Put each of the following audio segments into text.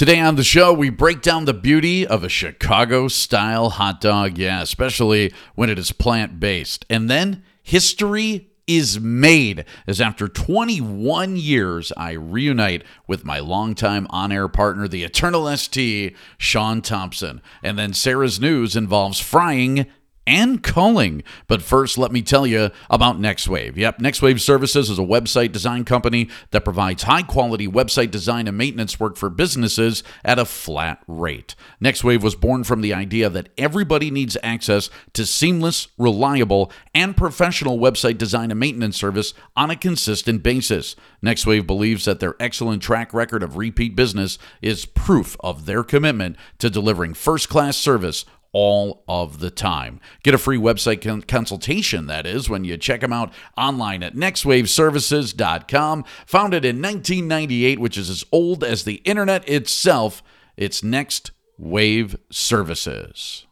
Today on the show, we break down the beauty of a Chicago style hot dog, yeah, especially when it is plant based. And then history is made as after 21 years, I reunite with my longtime on air partner, the Eternal ST, Sean Thompson. And then Sarah's news involves frying and culling. But first, let me tell you about NextWave. Yep, NextWave Services is a website design company that provides high quality website design and maintenance work for businesses at a flat rate. NextWave was born from the idea that everybody needs access to seamless, reliable, and professional website design and maintenance service on a consistent basis. NextWave believes that their excellent track record of repeat business is proof of their commitment to delivering first class service all of the time. Get a free website con- consultation, that is, when you check them out online at nextwaveservices.com. Founded in 1998, which is as old as the internet itself, it's Next Wave Services.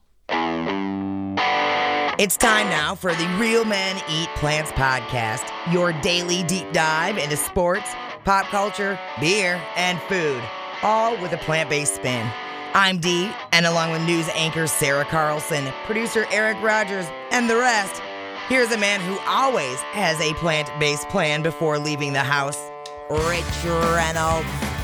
It's time now for the Real Men Eat Plants podcast, your daily deep dive into sports, pop culture, beer, and food, all with a plant based spin. I'm Dee, and along with news anchor Sarah Carlson, producer Eric Rogers, and the rest, here's a man who always has a plant based plan before leaving the house Rich Reynolds.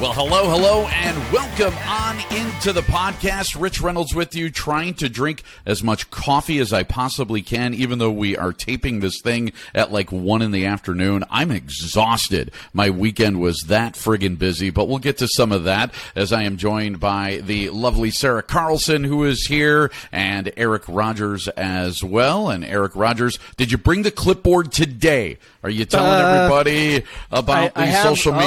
Well, hello, hello, and welcome on into the podcast. Rich Reynolds with you, trying to drink as much coffee as I possibly can, even though we are taping this thing at like one in the afternoon. I'm exhausted. My weekend was that friggin' busy, but we'll get to some of that as I am joined by the lovely Sarah Carlson, who is here, and Eric Rogers as well. And Eric Rogers, did you bring the clipboard today? Are you telling Uh, everybody about I- I the have- social oh.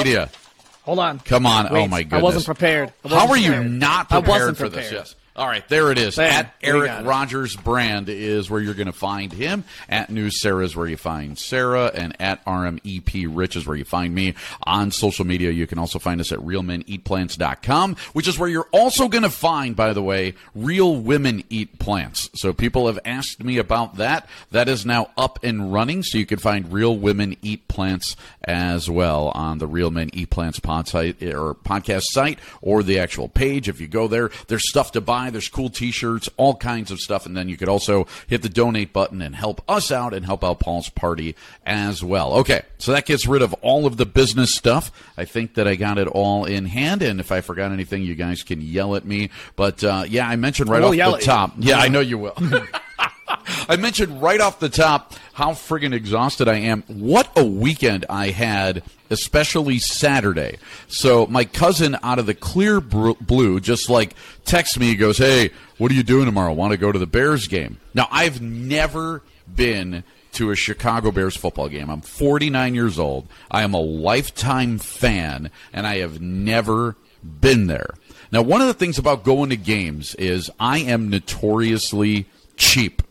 Hold on. Come on. oh my goodness. I wasn't prepared. I How wasn't are you prepared. not I prepared for this? Yes. All right, there it is. Bam, At Eric. Rogers Brand is where you're going to find him. At News Sarah is where you find Sarah, and at RMEP Rich is where you find me on social media. You can also find us at RealMenEatPlants.com, which is where you're also going to find, by the way, Real Women Eat Plants. So people have asked me about that. That is now up and running, so you can find Real Women Eat Plants as well on the Real Men Eat Plants pod site or podcast site or the actual page. If you go there, there's stuff to buy. There's cool T-shirts, all kinds of stuff, and then you could also hit the donate button and help us out and help out Paul's party as well. Okay, so that gets rid of all of the business stuff. I think that I got it all in hand, and if I forgot anything, you guys can yell at me. But uh, yeah, I mentioned right We'll off the top. Yeah, I know you will. I mentioned right off the top how friggin' exhausted I am. What a weekend I had, especially Saturday. So my cousin out of the clear blue just like texts me, he goes, Hey, what are you doing tomorrow? Want to go to the Bears game? Now, I've never been to a Chicago Bears football game. I'm 49 years old. I am a lifetime fan, and I have never been there. Now, one of the things about going to games is I am notoriously cheap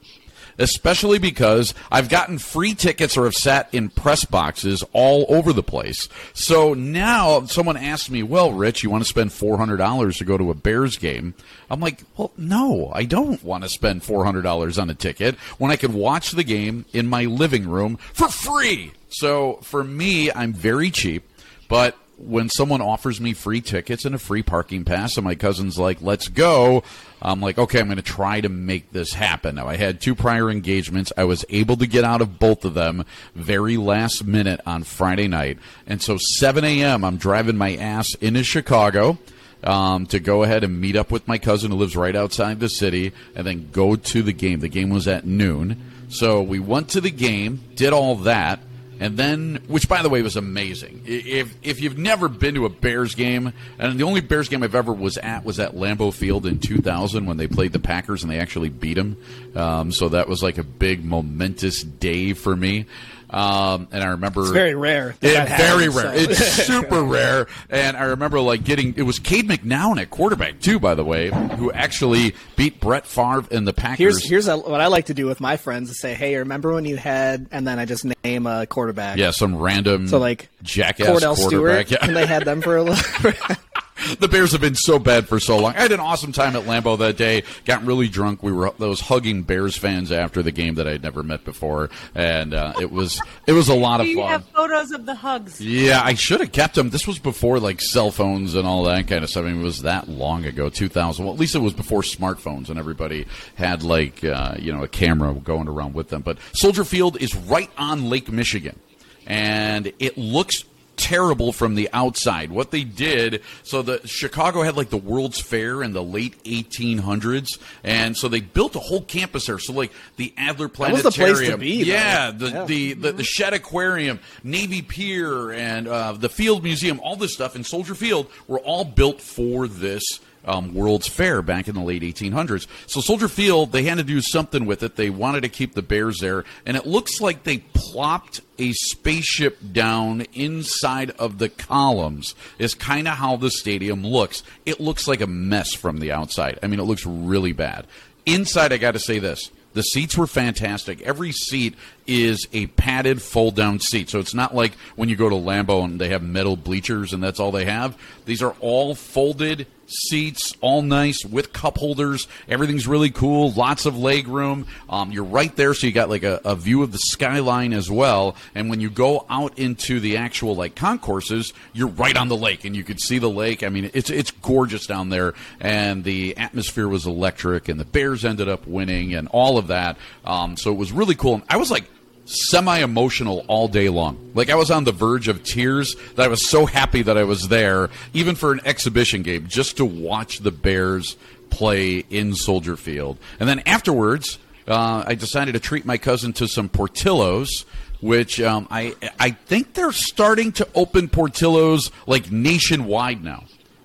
especially because I've gotten free tickets or have sat in press boxes all over the place. So now someone asked me, "Well, Rich, you want to spend four hundred dollars to go to a Bears game?" I'm like, "Well, no, I don't want to spend four hundred dollars on a ticket when I can watch the game in my living room for free." So for me, I'm very cheap, but when someone offers me free tickets and a free parking pass, and my cousin's like, let's go, I'm like, okay, I'm going to try to make this happen. Now, I had two prior engagements. I was able to get out of both of them very last minute on Friday night. And so, 7 a.m., I'm driving my ass into Chicago. Um, to go ahead and meet up with my cousin who lives right outside the city and then go to the game. The game was at noon. So we went to the game, did all that, and then, which by the way was amazing. If if you've never been to a Bears game, and the only Bears game I've ever was at was at Lambeau Field in 2000 when they played the Packers and they actually beat them. Um, so that was like a big momentous day for me. Um, and I remember It's very rare. it, very rare. so. It's super rare. And I remember like getting it was Cade McNown at quarterback too, by the way, who actually beat Brett Favre in the Packers. Here's here's a, what I like to do with my friends is say, "Hey, remember when you had?" And then I just name a quarterback. yeah, some random So like jackass Kordell quarterback. Stewart, Yeah. and they had them for a little. the Bears have been so bad for so long. I had an awesome time at Lambeau that day. Got really drunk. We were those hugging Bears fans after the game that I'd never met before, and uh, it was it was a lot Do of you fun. have photos of the hugs? Yeah, I should have kept them. This was before like cell phones and all that kind of stuff. I mean, it was that long ago, 2000. Well, at least it was before smartphones and everybody had like uh, you know a camera going around with them. But Soldier Field is right on Lake Michigan, and it looks terrible from the outside. What they did, so the Chicago had like the World's Fair in the late 1800s, and so they built a whole campus there. So like the Adler was Planetarium, the place to be, yeah, the, Yeah. the the the Shedd Aquarium, Navy Pier, and uh, the Field Museum, all this stuff in Soldier Field were all built for this. Um, World's Fair back in the late 1800s. So Soldier Field, they had to do something with it. They wanted to keep the Bears there, and it looks like they plopped a spaceship down inside of the columns. Is kind of how the stadium looks. It looks like a mess from the outside. I mean, it looks really bad. Inside, I got to say this: the seats were fantastic. Every seat is a padded fold down seat. So it's not like when you go to Lambeau and they have metal bleachers and that's all they have. These are all folded seats, all nice with cup holders. Everything's really cool. Lots of leg room. Um, you're right there, so you got like a, a view of the skyline as well. And when you go out into the actual like concourses, you're right on the lake, and you could see the lake. I mean, it's it's gorgeous down there, and the atmosphere was electric, and the Bears ended up winning, and all of that. Um, so it was really cool. And I was like semi emotional all day long. Like I was on the verge of tears that I was so happy that I was there, even for an exhibition game, just to watch the Bears play in Soldier Field. And then afterwards, uh, I decided to treat my cousin to some Portillo's. Which um, I I think they're starting to open Portillo's like nationwide now.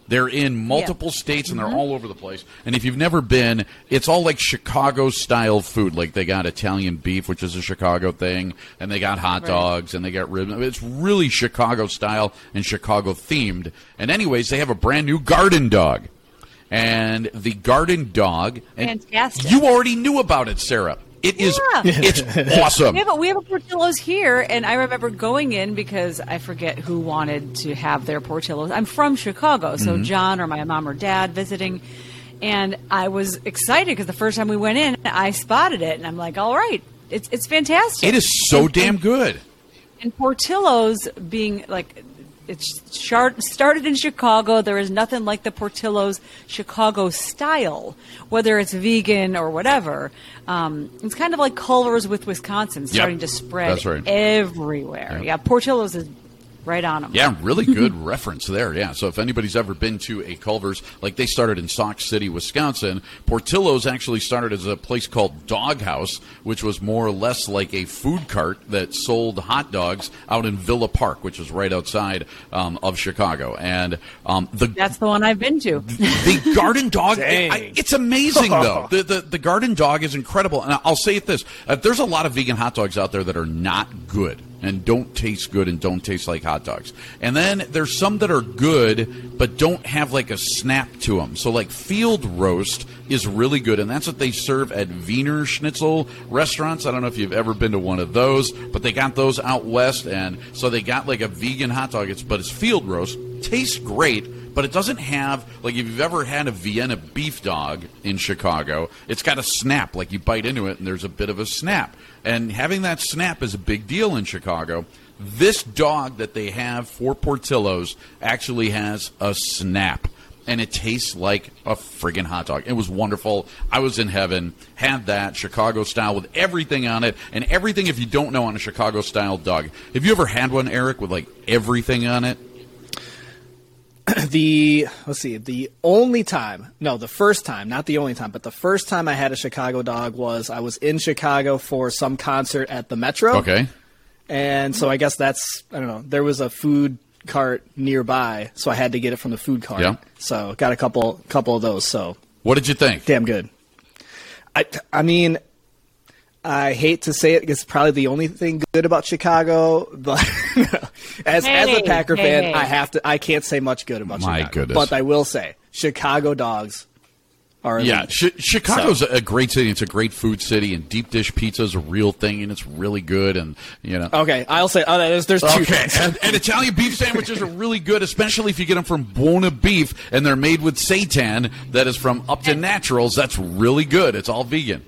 They're in multiple states and they're mm-hmm. all over the place. And if you've never been, it's all like Chicago style food. Like they got Italian beef, which is a Chicago thing, and they got hot dogs and they got ribs. It's really Chicago style and Chicago themed. And anyways, they have a brand new garden dog. And the garden dog, Fantastic. You already knew about it, Sarah. It is. Yeah. It's awesome. We have, a, we have a Portillo's here, and I remember going in because I forget who wanted to have their Portillo's. I'm from Chicago, so mm-hmm. John or my mom or dad visiting, and I was excited because the first time we went in, I spotted it, and I'm like, all right, it's it's fantastic. It is so And- damn good. and Portillo's being like it's shart- started in Chicago. There is nothing like the Portillo's Chicago style, whether it's vegan or whatever. Um, it's kind of like Culver's with Wisconsin, starting to spread right. everywhere. Yep. Yeah, Portillo's is right on them. Yeah, really good reference there. Yeah. So if anybody's ever been to a Culver's, like they started in Sauk City, Wisconsin, Portillo's actually started as a place called Doghouse, which was more or less like a food cart that sold hot dogs out in Villa Park, which is right outside um, of Chicago. And um, the That's the one I've been to. the garden dog I, it's amazing though the, the the garden dog is incredible and i'll say it this uh, there's a lot of vegan hot dogs out there that are not good and don't taste good and don't taste like hot dogs. And then there's some that are good but don't have like a snap to them so like field roast is really good and that's what they serve at Wienerschnitzel restaurants. I don't know if you've ever been to one of those but they got those out west and so they got like a vegan hot dog. It's but it's field roast. Tastes great but it doesn't have like if you've ever had a Vienna beef dog in Chicago, it's got a snap. Like you bite into it and there's a bit of a snap, and having that snap is a big deal in Chicago. This dog that they have for Portillo's actually has a snap. And it tastes like a friggin' hot dog. It was wonderful. I was in heaven. Had that Chicago style with everything on it, and everything if you don't know on a Chicago style dog. Have you ever had one, Eric, with like everything on it? the let's see the only time no the first time not the only time but the first time i had a chicago dog was i was in chicago for some concert at the metro Okay. and so i guess that's i don't know there was a food cart nearby so i had to get it from the food cart Yeah. so got a couple couple of those so What did you think? damn good i i mean I hate to say it, it's probably the only thing good about Chicago, but as as a Packer hey, fan, hey. I have to I can't say much good about My Chicago. goodness. But I will say Chicago dogs are Yeah, elite. Chi Chicago's a great city. It's a great food city, and deep dish pizza is a real thing, and it's really good. And you know, Okay, I'll say oh, there's, there's two Okay, and, and Italian beef sandwiches are really good, especially if you get them from Buona Beef and they're made with seitan that is from Upton Naturals. That's really good. It's all vegan.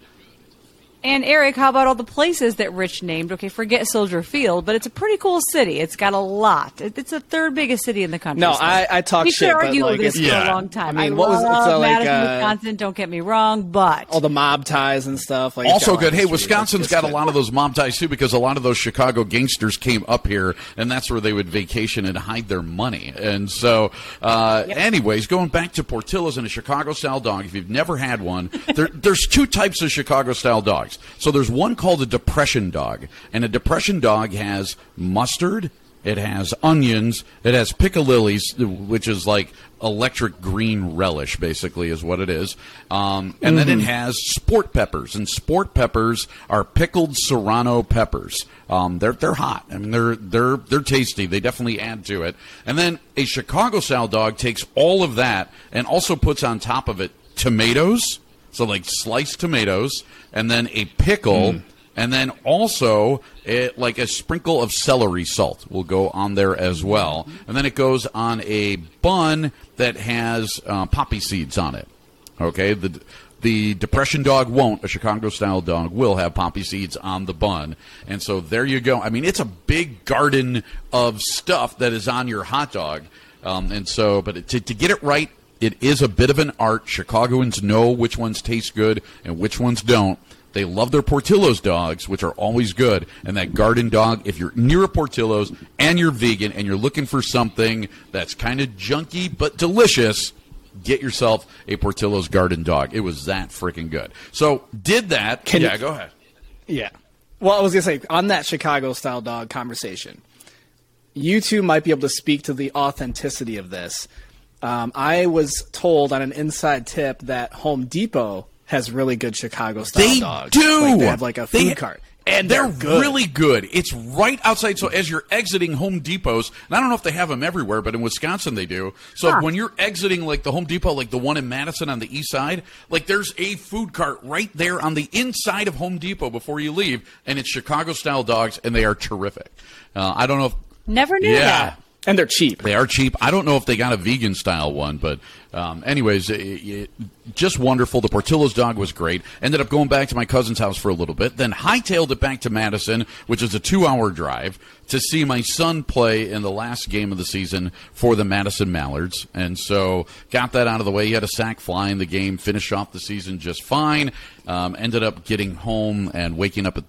And Eric, how about all the places that Rich named? Okay, forget Soldier Field, but it's a pretty cool city. It's got a lot. It's the third biggest city in the country. No, so. I- I talk we shit, could but, argue like, over this it's- for a long time. I mean, I what was- it's, love uh, like, uh, Wisconsin. Don't get me wrong, but all the mob ties and stuff. Like it's Also got a lot good. Hey, history. Wisconsin's It's got a lot of those mob ties too, because a lot of those Chicago gangsters came up here, and that's where they would vacation and hide their money. And so, uh, anyways, going back to Portillo's and a Chicago style dog. If you've never had one, there, there's two types of Chicago style dogs. So there's one called a depression dog, and a depression dog has mustard. It has onions. It has piccalillis, which is like electric green relish, basically, is what it is. Um, and then it has sport peppers, and sport peppers are pickled serrano peppers. Um, they're they're hot. I mean, they're they're they're tasty. They definitely add to it. And then a Chicago style dog takes all of that and also puts on top of it tomatoes, so like sliced tomatoes, and then a pickle and then also it, like a sprinkle of celery salt will go on there as well. And then it goes on a bun that has uh, poppy seeds on it. Okay? The the depression dog won't. A chicago style dog will have poppy seeds on the bun. And so there you go. I mean it's a big garden of stuff that is on your hot dog. Um, and so but to, to get it right it is a bit of an art chicagoans know which ones taste good and which ones don't they love their Portillo's dogs, which are always good. And that garden dog, if you're near a Portillo's and you're vegan and you're looking for something that's kind of junky but delicious, get yourself a Portillo's garden dog. It was that freaking good. So did that. Can yeah, you- go ahead. Yeah. Well, I was gonna say on that Chicago style dog conversation, you two might be able to speak to the authenticity of this. Um, I was told on an inside tip that Home Depot has really good Chicago style They dogs. do. Like, they have like a food They- cart, and they're, good. really good. It's right outside. So as you're exiting Home Depots, and I don't know if they have them everywhere, but in Wisconsin they do. So Huh. when you're exiting like the Home Depot, like the one in Madison on the east side, like there's a food cart right there on the inside of Home Depot before you leave, and it's Chicago style dogs, and they are terrific. Uh, I don't know if never knew yeah. that. And they're cheap. They are cheap. I don't know if they got a vegan style one, but um, anyways, it, it, just wonderful. The Portillo's dog was great. Ended up going back to my cousin's house for a little bit, then hightailed it back to Madison, which is a two-hour drive, to see my son play in the last game of the season for the Madison Mallards, and so got that out of the way. He had a sac fly in the game, finished off the season just fine. Um, ended up getting home and waking up at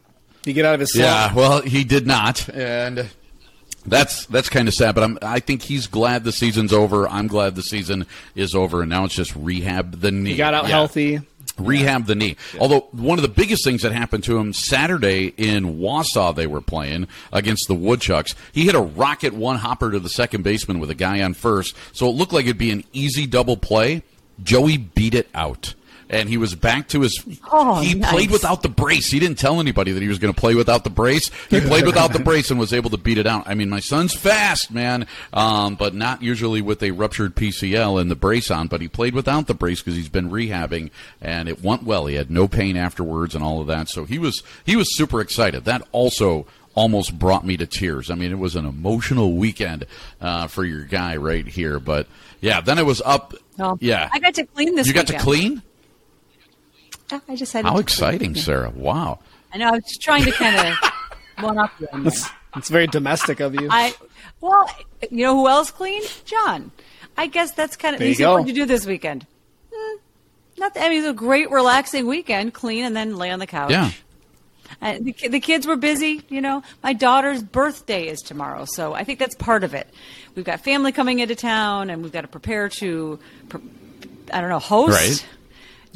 You get out of his slump. yeah, well, he did not, and that's that's kind of sad. But I'm, I think he's glad the season's over. I'm glad the season is over, and now it's just rehab the knee. He got out Yeah. healthy. Rehab the knee. Although one of the biggest things that happened to him Saturday in Wausau, they were playing against the Woodchucks. He hit a rocket one hopper to the second baseman with a guy on first, so it looked like it'd be an easy double play. Joey beat it out. And he was back to his. Oh, he nice. played without the brace. He didn't tell anybody that he was going to play without the brace. He played without the brace and was able to beat it out. I mean, my son's fast, man, um, but not usually with a ruptured PCL and the brace on. But he played without the brace because he's been rehabbing, and it went well. He had no pain afterwards and all of that. So he was he was super excited. That also almost brought me to tears. I mean, it was an emotional weekend uh, for your guy right here. But yeah, then it was up. Well, yeah, I got to clean this You got to clean. Yeah, I decided. How to exciting. Sarah! Wow. I know. I was just trying to kind of one up you. It's, it's very domestic of you. I well, you know who else cleaned? John. I guess that's kind of There you easy go. what to do this weekend. Hmm, not. I mean, it was a great relaxing weekend. Clean and then lay on the couch. Yeah. Uh, the, the kids were busy. You know, my daughter's birthday is tomorrow, so I think that's part of it. We've got family coming into town, and we've got to prepare to, pre- I don't know, host. Right.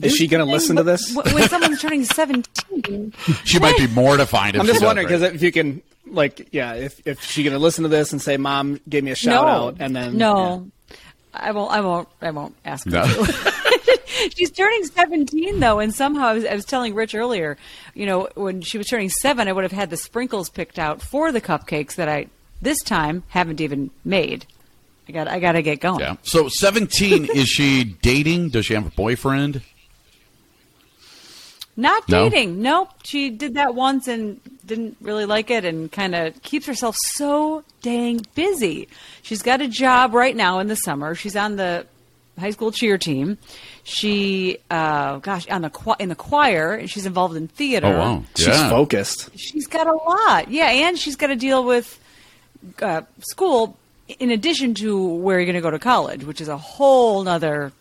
Is she going to listen to this? When when someone's turning seventeen, She might be mortified. If I'm just does, wondering because if you can, like, yeah, if if she going to listen to this and say, "Mom gave me a shout no, out," and then no, I won't. I won't. I won't ask. No. She's turning 17 though, and somehow I was, I was telling Rich earlier, you know, when she was turning seven, I would have had the sprinkles picked out for the cupcakes that I this time haven't even made. I got I got to get going. Yeah. So 17, is she dating? Does she have a boyfriend? Not No? dating. Nope. She did that once and didn't really like it and kind of keeps herself so dang busy. She's got a job right now in the summer. She's on the high school cheer team. She, uh, gosh, on the cho- in the choir, and she's involved in theater. Oh wow, She's yeah. focused. She's got a lot. Yeah, and she's got to deal with uh, school in addition to where you're going to go to college, which is a whole nother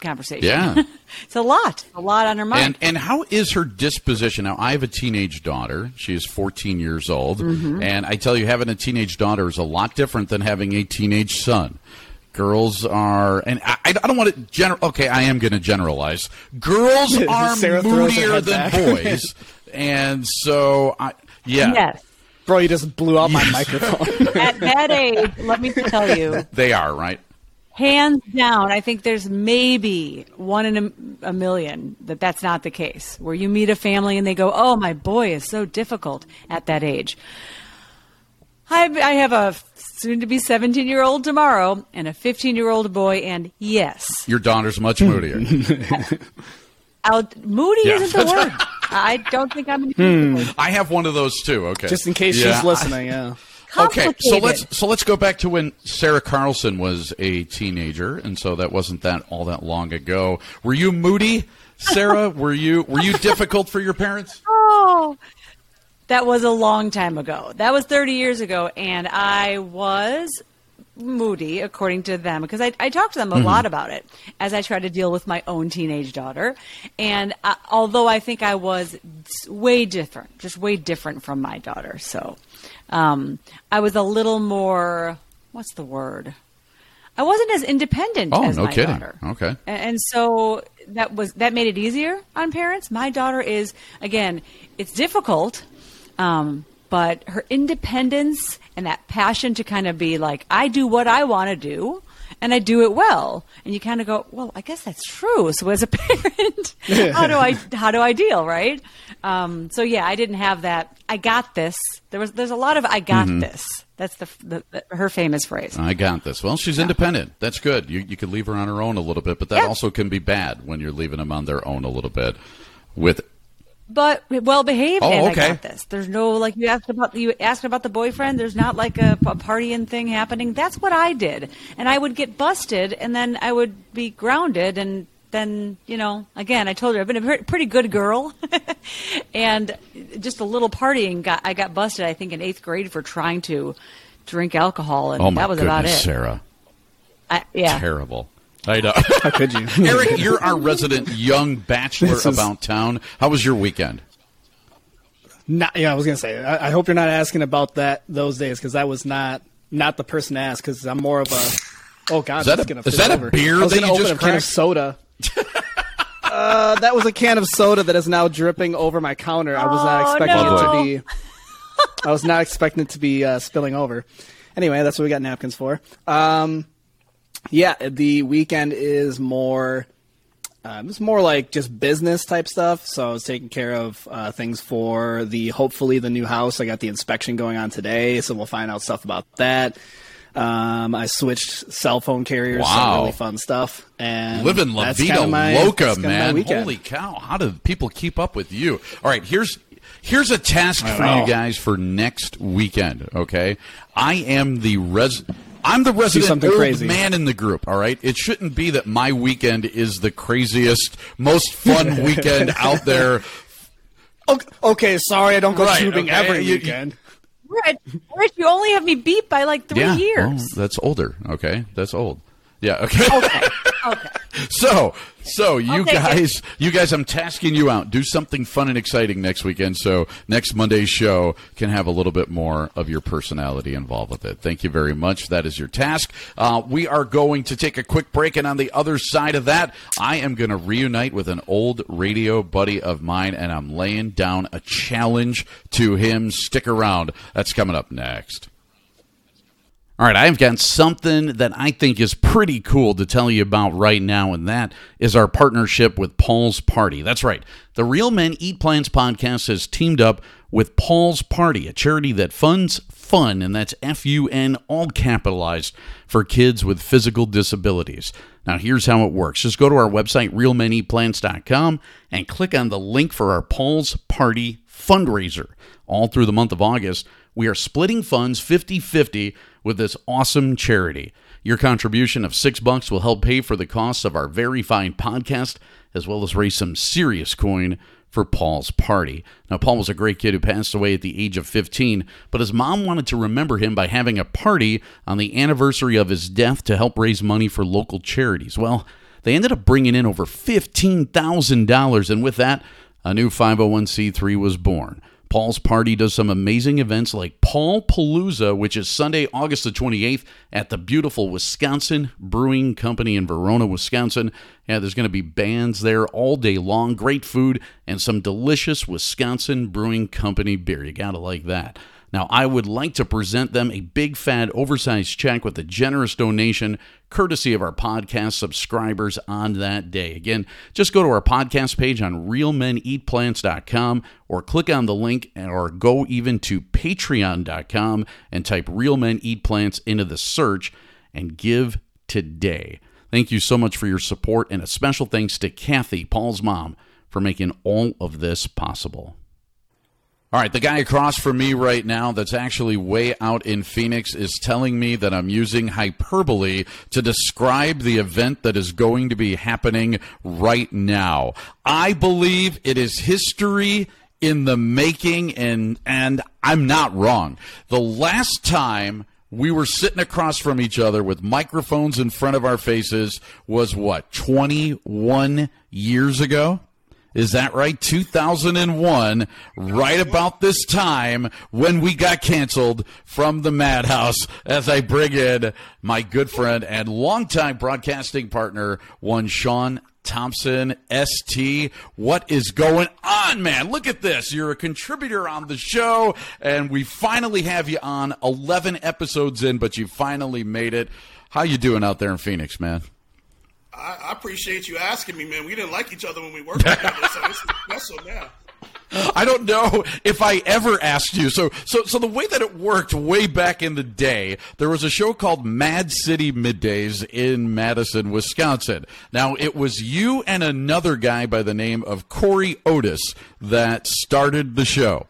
conversation. Yeah. it's a lot, a lot on her mind. And and how is her disposition now? I have a teenage daughter. She is 14 years old, Mm-hmm. and I tell you, having a teenage daughter is a lot different than having a teenage son. Girls are, and I, I don't want to general. Okay, I am going to generalize. Girls are Sarah throws moodier than back. boys, and so I, yeah, yes. Bro, you just blew out my microphone. At that age, let me tell you, they are right. Hands down, I think there's maybe one in a, a million that that's not the case. Where you meet a family and they go, "Oh, my boy is so difficult at that age." I, I have a soon-to-be 17-year-old tomorrow and a 15-year-old boy, and yes, Your daughter's much moodier. out, moody Yeah. isn't the word. I don't think I'm. Hmm. I have one of those too. Okay, just in case Yeah, she's listening, yeah. Okay, so let's so let's go back to when Sarah Carlson was a teenager, and so that wasn't that all that long ago. Were you moody, Sarah? were you were you difficult for your parents? Oh, that was a long time ago. That was 30 years ago, and I was moody, according to them, because I, I talked to them a lot about it as I try to deal with my own teenage daughter. And uh, although I think I was way different, just way different from my daughter, so um, I was a little more. What's the word? I wasn't as independent Oh, as no my kidding. daughter. Okay. And so that was that made it easier on parents. My daughter is again, it's difficult, um, but her independence and that passion to kind of be like, I do what I want to do, and I do it well. And you kind of go, well, I guess that's true. So as a parent, how do I how do I deal, right? Um, so yeah, I didn't have that. I got this. There was there's a lot of I got this. That's the, the, the her famous phrase. I got this. Well, she's independent. That's good. You you could leave her on her own a little bit, but that Yeah. also can be bad when you're leaving them on their own a little bit. With but well behaved Oh, and okay. I got this. There's no like you asked about you asked about the boyfriend. There's not like a, a partying thing happening. That's what I did, and I would get busted, and then I would be grounded, and then you know again I told her I've been a pretty good girl, and just a little partying got I got busted. I think in eighth grade for trying to drink alcohol, and oh that was goodness, about it. Sarah, I, yeah. terrible. I know. How could you? Eric, you're our resident young bachelor This is- about town. How was your weekend? Not, yeah, I was gonna say. I, I hope you're not asking about that those days because I was not not the person to ask because I'm more of a. Oh God, Is that a- gonna is flip that a over. beer I was that gonna you open just a can of soda. uh, that was a can of soda that is now dripping over my counter. I was not Oh, expecting it to be. I was not expecting it to be uh, spilling over. Anyway, that's what we got napkins for. Um, yeah, the weekend is more. Um, it's more like just business type stuff. So I was taking care of uh, things for the hopefully the new house. I got the inspection going on today, so we'll find out stuff about that. Um, I switched cell phone carriers, Wow. some really fun stuff. And Living La that's Vida my- Loca, that's kinda my man! Holy cow! How do people keep up with you? All right, here's here's a task for know. you guys for next weekend. Okay, I am the res. I'm the resident something old crazy. man in the group. All right, it shouldn't be that my weekend is the craziest, most fun weekend out there. Okay, okay, sorry, I don't go Right, tubing okay, every you- weekend. Rich, Rich, you only have me beat by like three yeah, years. well, that's older. Okay, that's old. Yeah. Okay. Okay. Okay. So, so you I'll take it. guys, you guys, I'm tasking you out. Do something fun and exciting next weekend, so next Monday's show can have a little bit more of your personality involved with it. Thank you very much. That is your task. Uh, we are going to take a quick break, and on the other side of that, I am going to reunite with an old radio buddy of mine, and I'm laying down a challenge to him. Stick around. That's coming up next. All right, I've got something that I think is pretty cool to tell you about right now, and that is our partnership with Paul's Party. That's right. The Real Men Eat Plants podcast has teamed up with Paul's Party, a charity that funds fun, and that's F U N, all capitalized, for kids with physical disabilities. Now, here's how it works just go to our website, realmeneatplants.com, and click on the link for our Paul's Party fundraiser. All through the month of August, we are splitting funds 50 50 with this awesome charity. Your contribution of six bucks will help pay for the costs of our very fine podcast, as well as raise some serious coin for Paul's party. Now, Paul was a great kid who passed away at the age of 15, but his mom wanted to remember him by having a party on the anniversary of his death to help raise money for local charities. Well, they ended up bringing in over $15,000, and with that, a new 501c3 was born. Paul's Party does some amazing events like Paul Palooza, which is Sunday, August the 28th at the beautiful Wisconsin Brewing Company in Verona, Wisconsin. Yeah, there's going to be bands there all day long, great food, and some delicious Wisconsin Brewing Company beer. You got to like that. Now, I would like to present them a big, fat, oversized check with a generous donation courtesy of our podcast subscribers on that day. Again, just go to our podcast page on realmeneatplants.com or click on the link or go even to patreon.com and type Real Men Eat Plants into the search and give today. Thank you so much for your support and a special thanks to Kathy, Paul's mom, for making all of this possible. All right, the guy across from me right now that's actually way out in Phoenix is telling me that I'm using hyperbole to describe the event that is going to be happening right now. I believe it is history in the making and and I'm not wrong. The last time we were sitting across from each other with microphones in front of our faces was what 21 years ago is that right? 2001, right about this time when we got canceled from the Madhouse, as I bring in my good friend and longtime broadcasting partner, one Sean Thompson, ST. What is going on, man? Look at this. You're a contributor on the show, and we finally have you on 11 episodes in, but you finally made it. How you doing out there in Phoenix, man? I, I, appreciate you asking me, man. We didn't like each other when we worked together, so it's special now. I don't know if I ever asked you. So, so, so the way that it worked way back in the day, there was a show called Mad City Middays in Madison, Wisconsin. Now, it was you and another guy by the name of Corey Otis that started the show.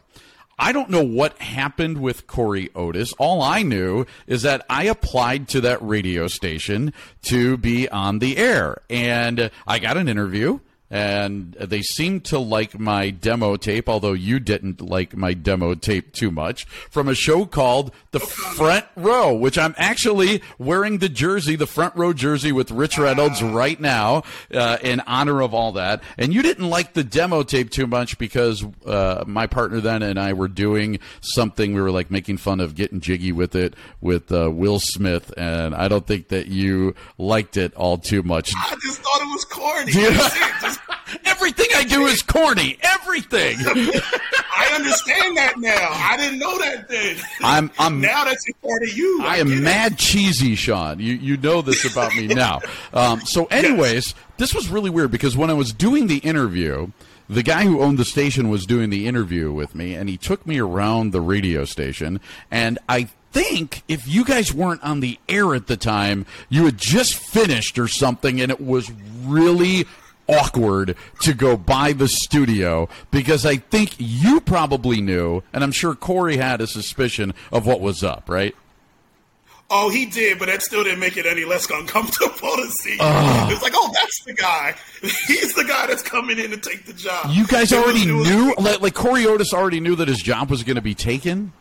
I don't know what happened with Corey Otis. All I knew is that I applied to that radio station to be on the air, and I got an interview and they seemed to like my demo tape, although you didn't like my demo tape too much, from a show called The Front Row, which I'm actually wearing the jersey, the front row jersey with Rich Reynolds right now, uh, in honor of all that. And you didn't like the demo tape too much because uh, my partner then and I were doing something. We were like making fun of getting jiggy with it with uh, Will Smith, and I don't think that you liked it all too much. I just thought it was corny. Everything I do is corny. Everything. I understand that now. I didn't know that then. I'm. I'm now that's a part of you. I, I am mad cheesy, Sean. You you know this about me now. Um, so, anyways, yes. this was really weird because when I was doing the interview. The guy who owned the station was doing the interview with me, and he took me around the radio station. And I think if you guys weren't on the air at the time, you had just finished or something, and it was really awkward to go by the studio because I think you probably knew, and I'm sure Corey had a suspicion of what was up, right? Oh, he did, but that still didn't make it any less uncomfortable to see. Uh, it's like, oh, that's the guy. He's the guy that's coming in to take the job. You guys already was, knew, like, like Corey Otis already knew that his job was going to be taken.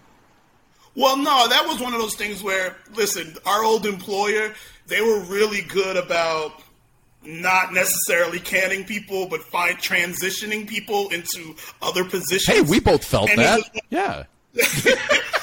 Well, no, that was one of those things where, listen, our old employer, they were really good about not necessarily canning people, but find transitioning people into other positions. Hey, we both felt and that. Was, yeah.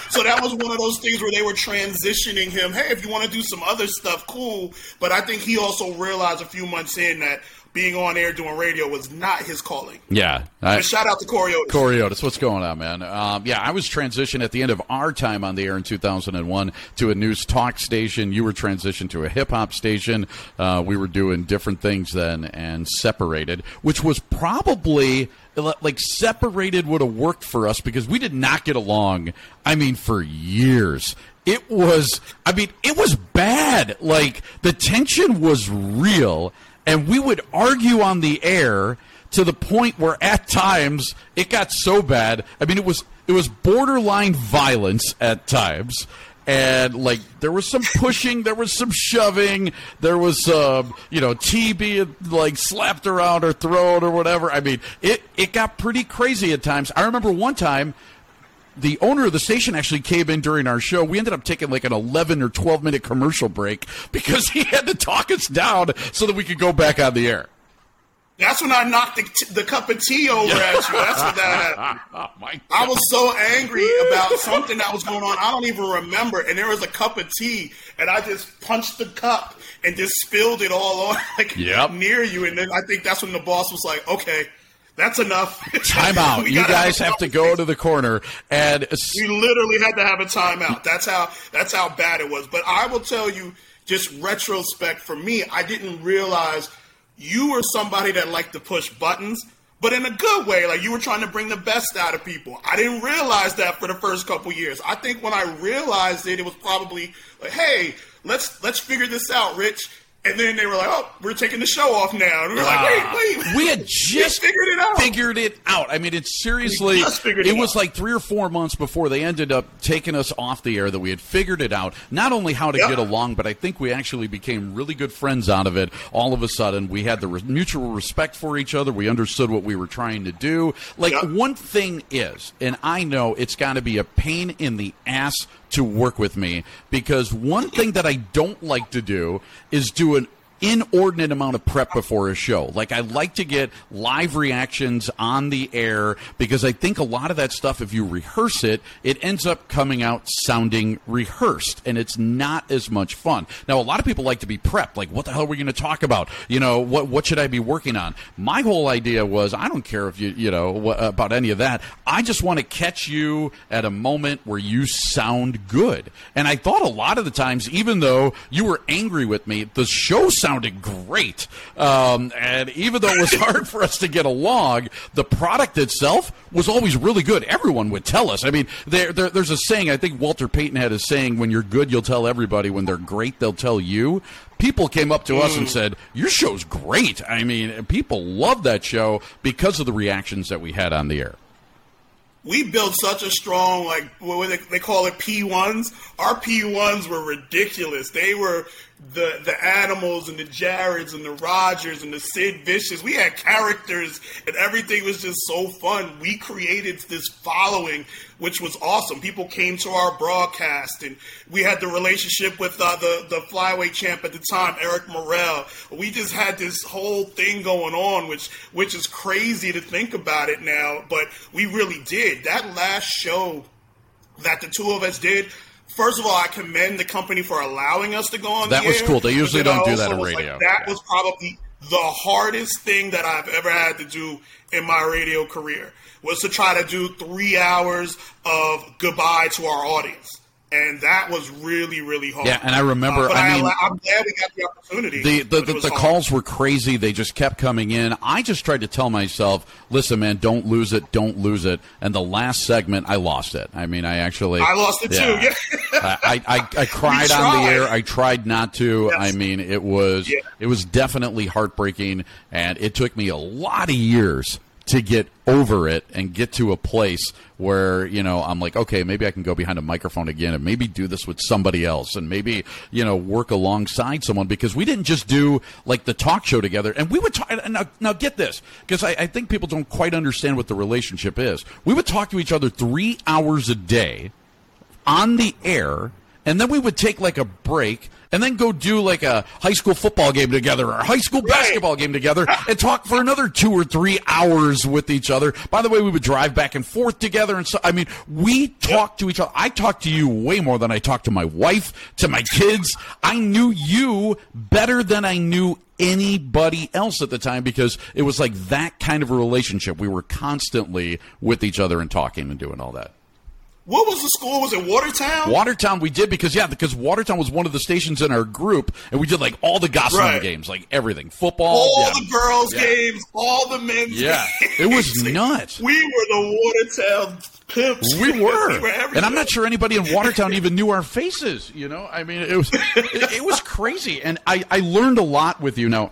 so that was one of those things where they were transitioning him. Hey, if you want to do some other stuff, cool. But I think he also realized a few months in that being on air doing radio was not his calling. Yeah. I, shout out to Corey Otis. Corey what's going on, man? Um, yeah, I was transitioned at the end of our time on the air in 2001 to a news talk station. You were transitioned to a hip hop station. Uh, we were doing different things then and separated, which was probably like separated would have worked for us because we did not get along. I mean, for years. It was, I mean, it was bad. Like the tension was real and we would argue on the air to the point where at times it got so bad. I mean, it was it was borderline violence at times. And like there was some pushing, there was some shoving, there was some, you know, tea being like slapped around or thrown or whatever. I mean, it it got pretty crazy at times. I remember one time the owner of the station actually came in during our show. We ended up taking like an 11 or 12 minute commercial break because he had to talk us down so that we could go back on the air. That's when I knocked the, t- the cup of tea over at you. That's what that happened. oh I was so angry about something that was going on. I don't even remember. And there was a cup of tea, and I just punched the cup and just spilled it all on like yep. near you. And then I think that's when the boss was like, "Okay, that's enough. Timeout. you guys have, have to go to the corner, and we literally had to have a timeout. That's how that's how bad it was. But I will tell you, just retrospect for me, I didn't realize you were somebody that liked to push buttons, but in a good way. Like you were trying to bring the best out of people. I didn't realize that for the first couple years. I think when I realized it, it was probably like, hey, let's let's figure this out, Rich and then they were like, "Oh, we're taking the show off now." And we were like, "Wait, wait." We had just we figured it out. Figured it out. I mean, it's seriously. It, it, was like three or four months before they ended up taking us off the air that we had figured it out. Not only how to get along, but I think we actually became really good friends out of it. All of a sudden, we had the re- mutual respect for each other. We understood what we were trying to do. Like one thing is, and I know it's got to be a pain in the ass to work with me because one thing that I don't like to do is do an inordinate amount of prep before a show. Like I like to get live reactions on the air because I think a lot of that stuff, if you rehearse it, it ends up coming out sounding rehearsed, and it's not as much fun. Now, a lot of people like to be prepped. Like, what the hell are we going to talk about? You know, what what should I be working on? My whole idea was, I don't care if you you know about any of that. I just want to catch you at a moment where you sound good. And I thought a lot of the times, even though you were angry with me, the show sounded great. Um, and even though it was hard for us to get along, the product itself was always really good. Everyone would tell us. I mean, there, there, there's a saying, I think Walter Payton had a saying, when you're good, you'll tell everybody. When they're great, they'll tell you people came up to us and mm. said, "Your show's great." I mean, people loved that show because of the reactions that we had on the air we built such a strong like what they, they call it P ones. Our P ones were ridiculous. They were the the animals and the Jareds and the Rogers and the Sid Vicious. We had characters and everything was just so fun. We created this following, which was awesome. People came to our broadcast, and we had the relationship with uh, the the flyweight champ at the time, Eric Morel. We just had this whole thing going on, which which is crazy to think about it now, but we really did that last show that the two of us did first of all, I commend the company for allowing us to go on. That was air, cool. They usually don't do that on radio. Like, that yeah. was probably the hardest thing that I've ever had to do in my radio career was to try to do three hours of goodbye to our audience and that was really really hard. Yeah, and I remember. Uh, I, I mean, I'm glad we got the opportunity. The the, the, the calls were crazy. They just kept coming in. I just tried to tell myself, "Listen, man, don't lose it, don't lose it." And the last segment, I lost it. I mean, I actually I lost it yeah. too. Yeah, I, I, I cried on the air. I tried not to. Yes. I mean, it was yeah. it was definitely heartbreaking, and it took me a lot of years to get over it and get to a place where you know I'm like, okay, maybe I can go behind a microphone again and maybe do this with somebody else and maybe you know work alongside someone because we didn't just do like the talk show together and we would talk. Now, now get this because I, I think people don't quite understand what the relationship is. We would talk to each other three hours a day on the air and then we would take like a break and then go do like a high school football game together or a high school basketball game together and talk for another two or three hours with each other. By the way, we would drive back and forth together. And so, I mean, we talked to each other. I talked to you way more than I talked to my wife, to my kids. I knew you better than I knew anybody else at the time because it was like that kind of a relationship. We were constantly with each other and talking and doing all that. What was the school? Was it Watertown? Watertown, we did because yeah, because Watertown was one of the stations in our group, and we did like all the Gossamer Right. games, like everything, football, all yeah. the girls' Yeah. games, all the men's Yeah. games. It was nuts. We were the Watertown pimps. We were, everywhere. and I'm not sure anybody in Watertown even knew our faces. You know, I mean, it was it, it was crazy, and I I learned a lot with you. Now,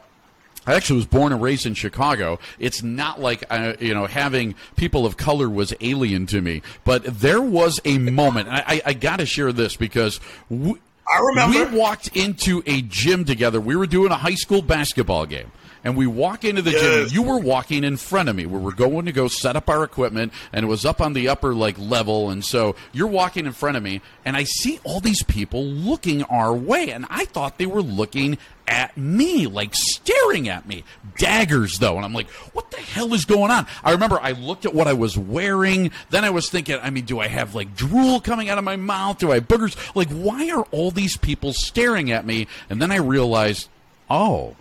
I actually was born and raised in Chicago. It's not like uh, you know having people of color was alien to me, but there was a moment. And I, I, I got to share this because. We, I remember. We walked into a gym together. We were doing a high school basketball game. And we walk into the gym. You were walking in front of me. We were going to go set up our equipment, and it was up on the upper like level. And so you're walking in front of me, and I see all these people looking our way, and I thought they were looking at me, like staring at me. Daggers, though, and I'm like, what the hell is going on? I remember I looked at what I was wearing. Then I was thinking, I mean, do I have like drool coming out of my mouth? Do I have boogers? Like, why are all these people staring at me? And then I realized, oh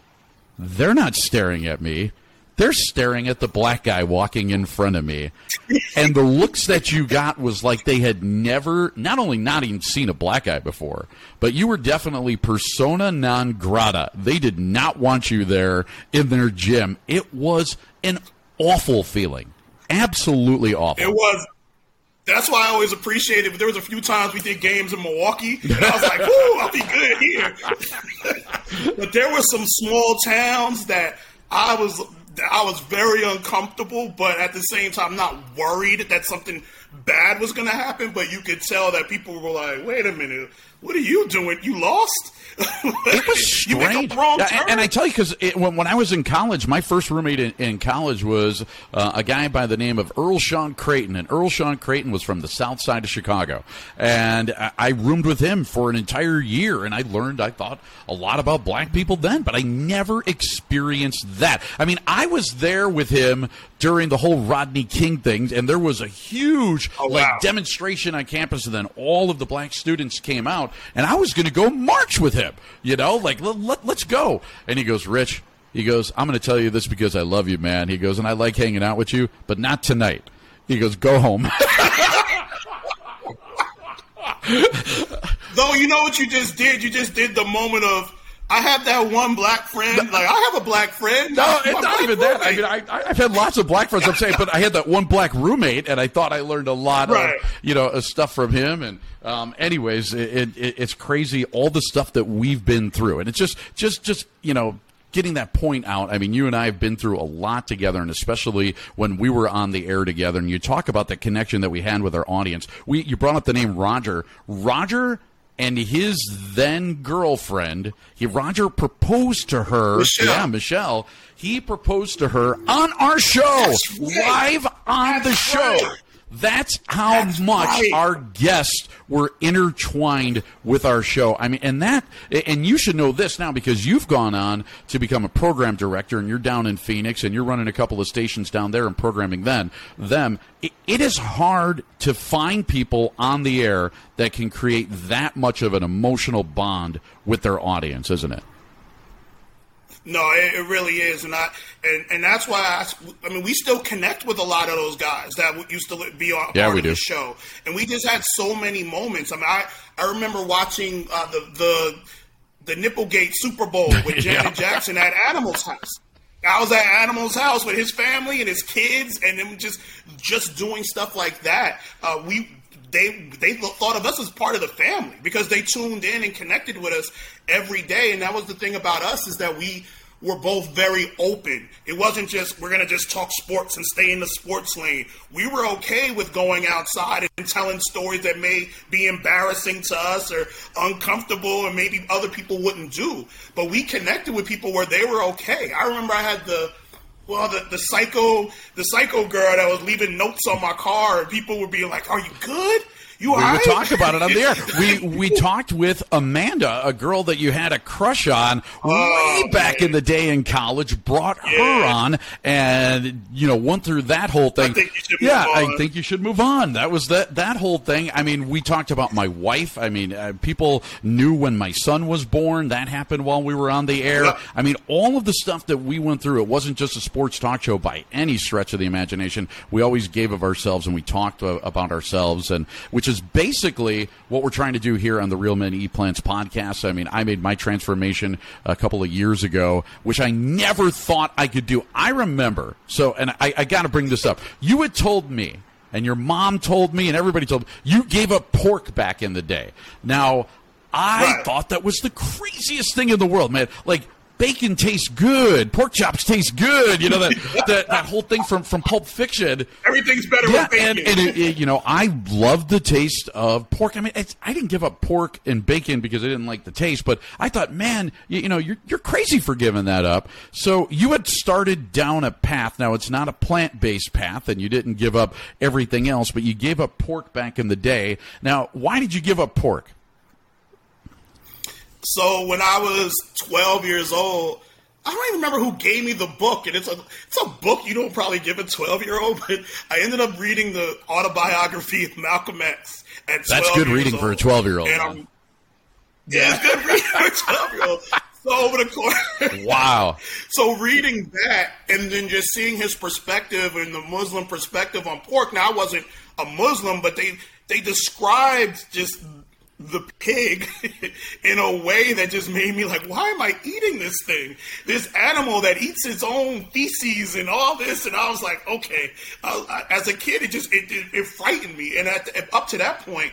they're not staring at me. They're staring at the black guy walking in front of me. And the looks that you got was like they had never, not only not even seen a black guy before, but you were definitely persona non grata. They did not want you there in their gym. It was an awful feeling. Absolutely awful. It was. That's why I always appreciated. It. But there was a few times we did games in Milwaukee, and I was like, "Whoo, I'll be good here." but there were some small towns that I was I was very uncomfortable, but at the same time, not worried that something bad was going to happen. But you could tell that people were like, "Wait a minute, what are you doing? You lost?" It was strange. a wrong Yeah, and, I tell you, because when, when I was in college, my first roommate in, in college was uh, a guy by the name of Earl Sean Creighton. And Earl Sean Creighton was from the south side of Chicago. And I, I roomed with him for an entire year. And I learned, I thought, a lot about black people then, but I never experienced that. I mean, I was there with him during the whole Rodney King thing, and there was a huge Oh, like demonstration on campus, and then all of the black students came out, and I was going to go march with him. You know, like let, let, let's go. And he goes, Rich. He goes, I'm going to tell you this because I love you, man. He goes, and I like hanging out with you, but not tonight. He goes, go home. Though you know what you just did? You just did the moment of I have that one black friend. Like I have a black friend. No, it's not even that. I roommate. mean, I, I've had lots of black friends. I'm saying, but I had that one black roommate, and I thought I learned a lot Right. of you know uh, stuff from him. And um, anyways, it, it, it's crazy all the stuff that we've been through, and it's just just just you know. Getting that point out, I mean, you and I have been through a lot together, and especially when we were on the air together. And you talk about the connection that we had with our audience. We, you brought up the name Roger. Roger and his then girlfriend, he Roger proposed to her. Michelle. Yeah, Michelle. He proposed to her on our show, That's right. live on the show. right. That's how That's much right. our guests were intertwined with our show. I mean, and that, and you should know this now because you've gone on to become a program director and you're down in Phoenix and you're running a couple of stations down there and programming then them. It, it is hard to find people on the air that can create that much of an emotional bond with their audience, isn't it? No, it, it really is, and I and, and that's why I, I mean we still connect with a lot of those guys that used to be on Yeah, part we of do. the show, and we just had so many moments. I mean, I I remember watching uh, the the the Nipplegate Super Bowl with Janet Yeah. Jackson at Animal's house. I was at Animal's house with his family and his kids, and them just just doing stuff like that. Uh, we they they thought of us as part of the family because they tuned in and connected with us every day. And that was the thing about us is that we were both very open. It wasn't just we're gonna just talk sports and stay in the sports lane. We were okay with going outside and telling stories that may be embarrassing to us or uncomfortable and maybe other people wouldn't do. But we connected with people where they were okay. I remember I had the well, the, the psycho, the psycho girl that was leaving notes on my car, and people were being like, "Are you good? You we right? talk about it on the air. We we talked with Amanda, a girl that you had a crush on Oh, way back man. in the day in college. Brought her on, and you know went through that whole thing. think you should move yeah, I think you should move on. That was that that whole thing. I mean, we talked about my wife. I mean, uh, people knew when my son was born. That happened while we were on the air. Yeah. I mean, all of the stuff that we went through. It wasn't just a sports talk show by any stretch of the imagination. We always gave of ourselves and we talked uh, about ourselves, and which is basically what we're trying to do here on the Real Men Eat Plants podcast. I mean, I made my transformation a couple of years ago, which I never thought I could do. I remember. So, and I, I got to bring this up. You had told me and your mom told me, and everybody told me, you gave up pork back in the day. Now, I Right. thought that was the craziest thing in the world, man. Like, bacon tastes good, pork chops taste good. You know that that, that whole thing from from Pulp Fiction. Everything's better Yeah, with bacon. and, and it, it- you know, I love the taste of pork. I mean, I didn't give up pork and bacon because I didn't like the taste, but I thought, man, you, you know, you're you're crazy for giving that up. So you had started down a path. Now it's not a plant based path, and you didn't give up everything else, but you gave up pork back in the day. Now, why did you give up pork? So when I was 12 years old, I don't even remember who gave me the book, and it's a it's a book you don't probably give a 12 year old, but I ended up reading the autobiography of Malcolm X at 12 That's good years reading for a 12-year-old, And Yeah, it's good reading for a 12 year old. So over the course, Wow. so reading that and then just seeing his perspective and the Muslim perspective on pork. Now I wasn't a Muslim, but they they described just the pig in a way that just made me like, why am I eating this thing? This animal that eats its own feces and all this, and I was like, okay. I, I- as a kid, it just it, it, it frightened me, and at, up to that point.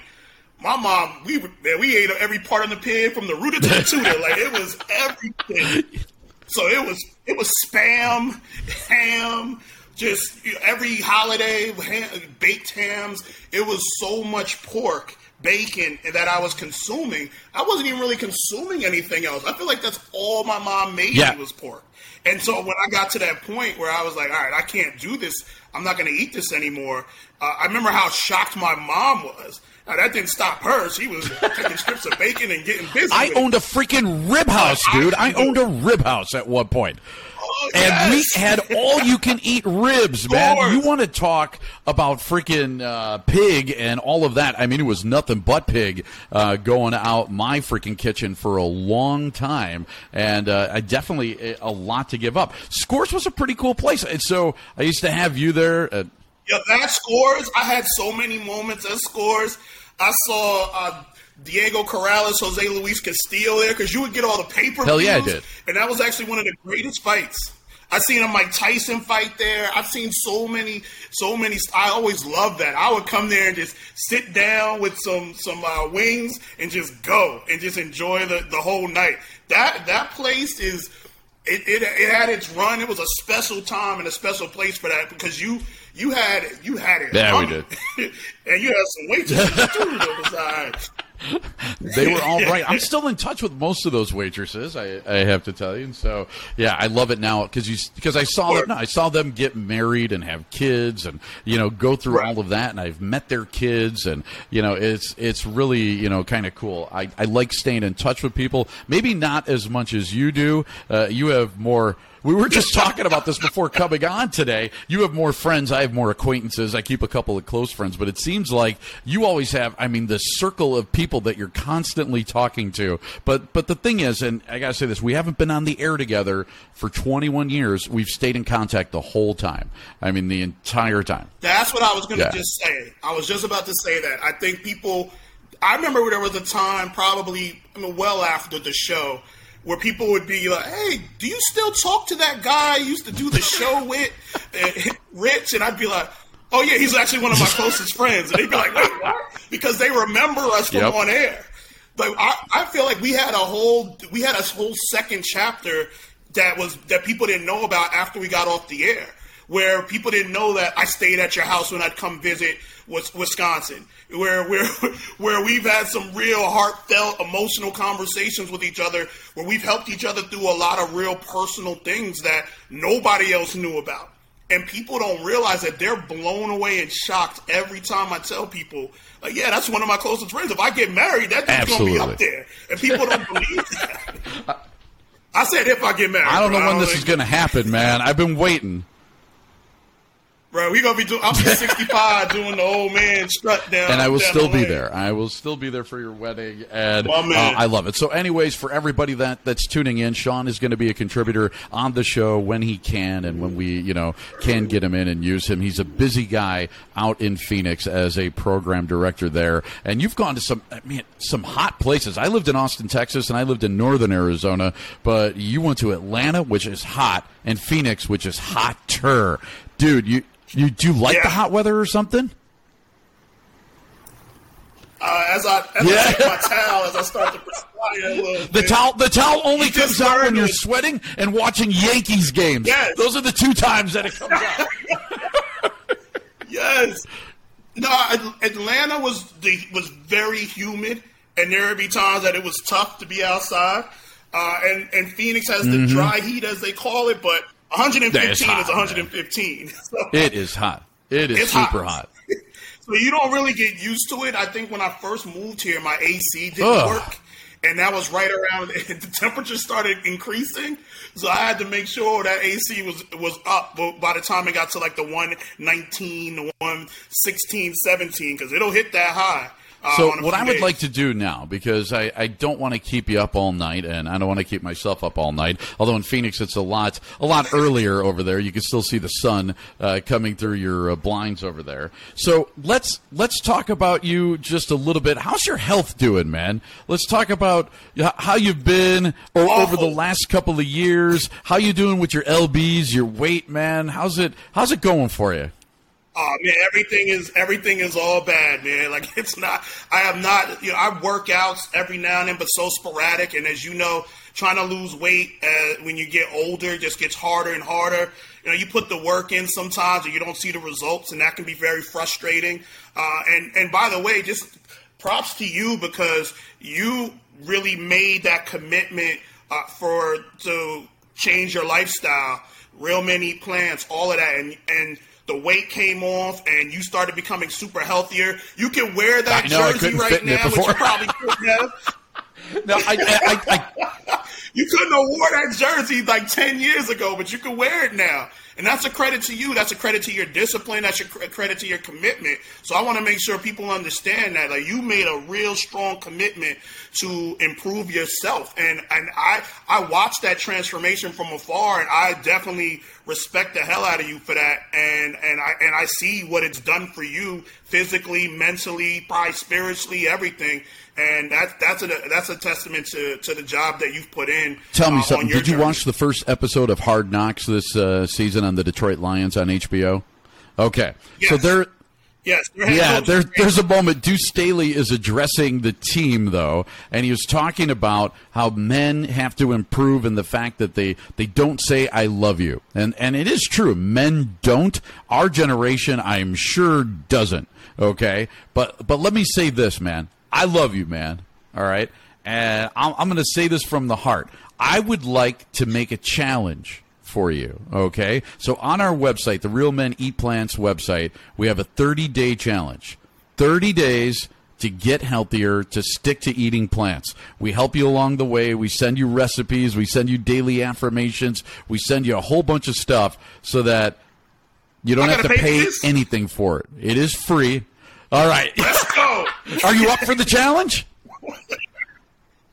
My mom, we man, we ate every part of the pig from the rooter to the tutor. Like it was everything. So it was it was spam, ham, just you know, every holiday ham, baked hams. It was so much pork, bacon that I was consuming. I wasn't even really consuming anything else. I feel like that's all my mom made Yeah. was pork. And so when I got to that point where I was like, all right, I can't do this. I'm not going to eat this anymore. Uh, I remember how shocked my mom was. Now that didn't stop her. She was taking strips of bacon and getting busy. I it. owned a freaking rib house, dude. I owned a rib house at one point. Oh, And yes. we had all you can eat ribs, man. You want to talk about freaking uh, pig and all of that? I mean, it was nothing but pig uh, going out my freaking kitchen for a long time, and uh, I definitely a lot to give up. Scores was a pretty cool place, and so I used to have you there. At, Yeah, that scores. I had so many moments at scores. I saw uh, Diego Corrales, Jose Luis Castillo there because you would get all the paper. Hell yeah, I did. And that was actually one of the greatest fights. I seen a Mike Tyson fight there. I've seen so many, so many. I always loved that. I would come there and just sit down with some some uh, wings and just go and just enjoy the, the whole night. That that place is it, it, it had its run. It was a special time and a special place for that because you you had it. you had it. Yeah, we coming. and you had some waitresses too that was all right. They were all right. I'm still in touch with most of those waitresses. I, I have to tell you. And so, yeah, I love it now because you because I saw them. No, I saw them get married and have kids, and you know, go through all of that. And I've met their kids, and you know, it's it's really you know kind of cool. I, I like staying in touch with people. Maybe not as much as you do. Uh, you have more. We were just talking about this before coming on today. You have more friends. I have more acquaintances. I keep a couple of close friends, but it seems like you always have. I mean, the circle of people that you're constantly talking to. But but the thing is, and I gotta say this: we haven't been on the air together for 21 years. We've stayed in contact the whole time. I mean, the entire time. That's what I was going to Yeah. just say. I was just about to say that. I think people. I remember there was a time, probably I mean, well after the show, where people would be like, "Hey, do you still talk to that guy you used to do the show with, Rich?" And I'd be like. Oh yeah, he's actually one of my closest friends, and they'd be like, "Wait, what?" Because they remember us from Yep. on air. Like I, I feel like we had a whole we had a whole second chapter that was that people didn't know about after we got off the air, where people didn't know that I stayed at your house when I'd come visit Wisconsin, where where where we've had some real heartfelt, emotional conversations with each other, where we've helped each other through a lot of real personal things that nobody else knew about. and people don't realize that they're blown away and shocked every time I tell people, like, yeah, that's one of my closest friends. If I get married, that dude's gonna be up there, and people don't believe that. I said if I get married. I don't know bro. when this is going to happen, man. I've been waiting. Bro, we gonna be doing. I'm 65 doing the old man strut down. and I will still be there. I will still be there for your wedding, and uh. I love it. So, anyways, for everybody that that's tuning in, Sean is going to be a contributor on the show when he can, and when we, you know, can get him in and use him. He's a busy guy out in Phoenix as a program director there, and you've gone to some, I mean, some hot places. I lived in Austin, Texas, and I lived in northern Arizona, but you went to Atlanta, which is hot, and Phoenix, which is hotter, dude. You. You do you like Yeah. the hot weather or something? Uh, as I as Yeah. I take my towel, as I start to perspire a little The bit. towel, the towel only comes out when you're it. sweating and watching Yankees games. Yes. Those are the two times that it comes out. Yes. No, Atlanta was the, was very humid, and there would be times that it was tough to be outside. Uh, and and Phoenix has the dry heat, as they call it, but 115 Mm-hmm. That is hot, is 115. So, It is hot. It is super hot. hot. so you don't really get used to it. I think when I first moved here, my AC didn't Ugh. work. And that was right around the temperature started increasing, so I had to make sure that AC was was up. But by the time it got to like the 119, the 116, 17, because it'll hit that high. Uh, So what I would days. like to do now, because I, I don't want to keep you up all night, and I don't want to keep myself up all night. Although in Phoenix it's a lot a lot earlier over there. You can still see the sun uh, coming through your uh, blinds over there. So let's let's talk about you just a little bit. How's your health doing, man? Let's talk about how you've been o- over the last couple of years. How you doing with your lbs, your weight, man? How's it how's it going for you? Oh man, everything is everything is all bad, man. Like it's not. I have not. You know, I work out every now and then, but so sporadic. And as you know, trying to lose weight uh, when you get older just gets harder and harder. You know, you put the work in sometimes, and you don't see the results, and that can be very frustrating. Uh, and and by the way, just props to you because you really made that commitment uh, for to change your lifestyle. Real eat plants, all of that, and and the weight came off, and you started becoming super healthier. You can wear that know, jersey right now, which you probably couldn't have. No, I, I, I, You couldn't have wore that jersey like 10 years ago, but you can wear it now. And that's a credit to you. That's a credit to your discipline. That's a credit to your commitment. So I want to make sure people understand that. Like you made a real strong commitment to improve yourself. And and I I watched that transformation from afar and I definitely respect the hell out of you for that. And and I and I see what it's done for you physically, mentally, probably spiritually, everything. And that's that's a that's a testament to, to the job that you've put in. Tell uh, me on something. Did you journey. watch the first episode of Hard Knocks this uh, season on the Detroit Lions on HBO? Okay, so there. Yes. Yeah, there, there's a moment. Deuce Staley is addressing the team, though, and he was talking about how men have to improve and the fact that they, they don't say "I love you," and and it is true. Men don't. Our generation, I'm sure, doesn't. Okay, but but let me say this, man. I love you, man. All right, and I'm, I'm going to say this from the heart. I would like to make a challenge for you. Okay. So on our website, the Real Men Eat Plants website, we have a 30 day challenge. 30 days to get healthier, to stick to eating plants. We help you along the way. We send you recipes. We send you daily affirmations. We send you a whole bunch of stuff so that you don't have to pay pay anything for it. It is free. All right. Are you up for the challenge?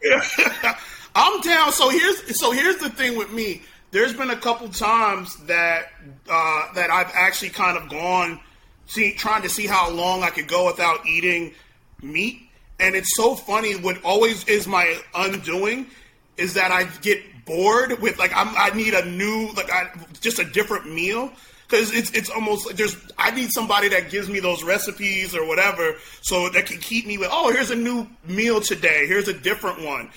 I'm down. So here's so here's the thing with me. There's been a couple times that uh, that I've actually kind of gone see, trying to see how long I could go without eating meat, and it's so funny. What always is my undoing is that I get bored with like I'm, I need a new like I, just a different meal because it's it's almost like there's I need somebody that gives me those recipes or whatever so that can keep me with oh here's a new meal today here's a different one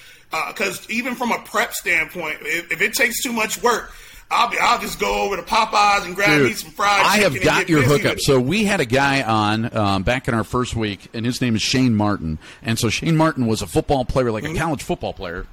because even from a prep standpoint if, if it takes too much work I'll be I'll just go over to Popeyes and grab me some fried I have got your hookup. So we had a guy on um, back in our first week, and his name is Shane Martin. And so Shane Martin was a football player, Mm-hmm. like a college football player.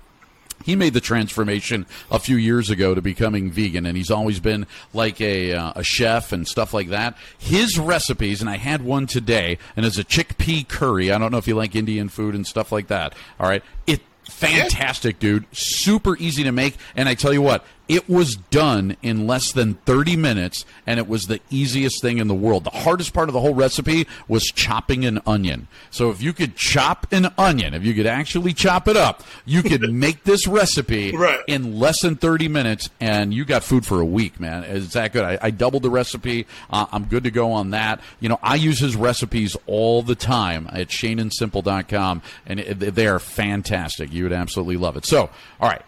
He made the transformation a few years ago to becoming vegan, and he's always been like a, uh, a chef and stuff like that. His recipes, and I had one today, and it's a chickpea curry. I don't know if you like Indian food and stuff like that. All right, it fantastic, dude. Super easy to make, and I tell you what, it was done in less than 30 minutes, and it was the easiest thing in the world. The hardest part of the whole recipe was chopping an onion. So if you could chop an onion, if you could actually chop it up, you could make this recipe Right. in less than 30 minutes, and you got food for a week, man. It's that good. I, I doubled the recipe. Uh, I'm good to go on that. You know, I use his recipes all the time at ShaneandSimple.com, and it, they are fantastic. You would absolutely love it. So, all right.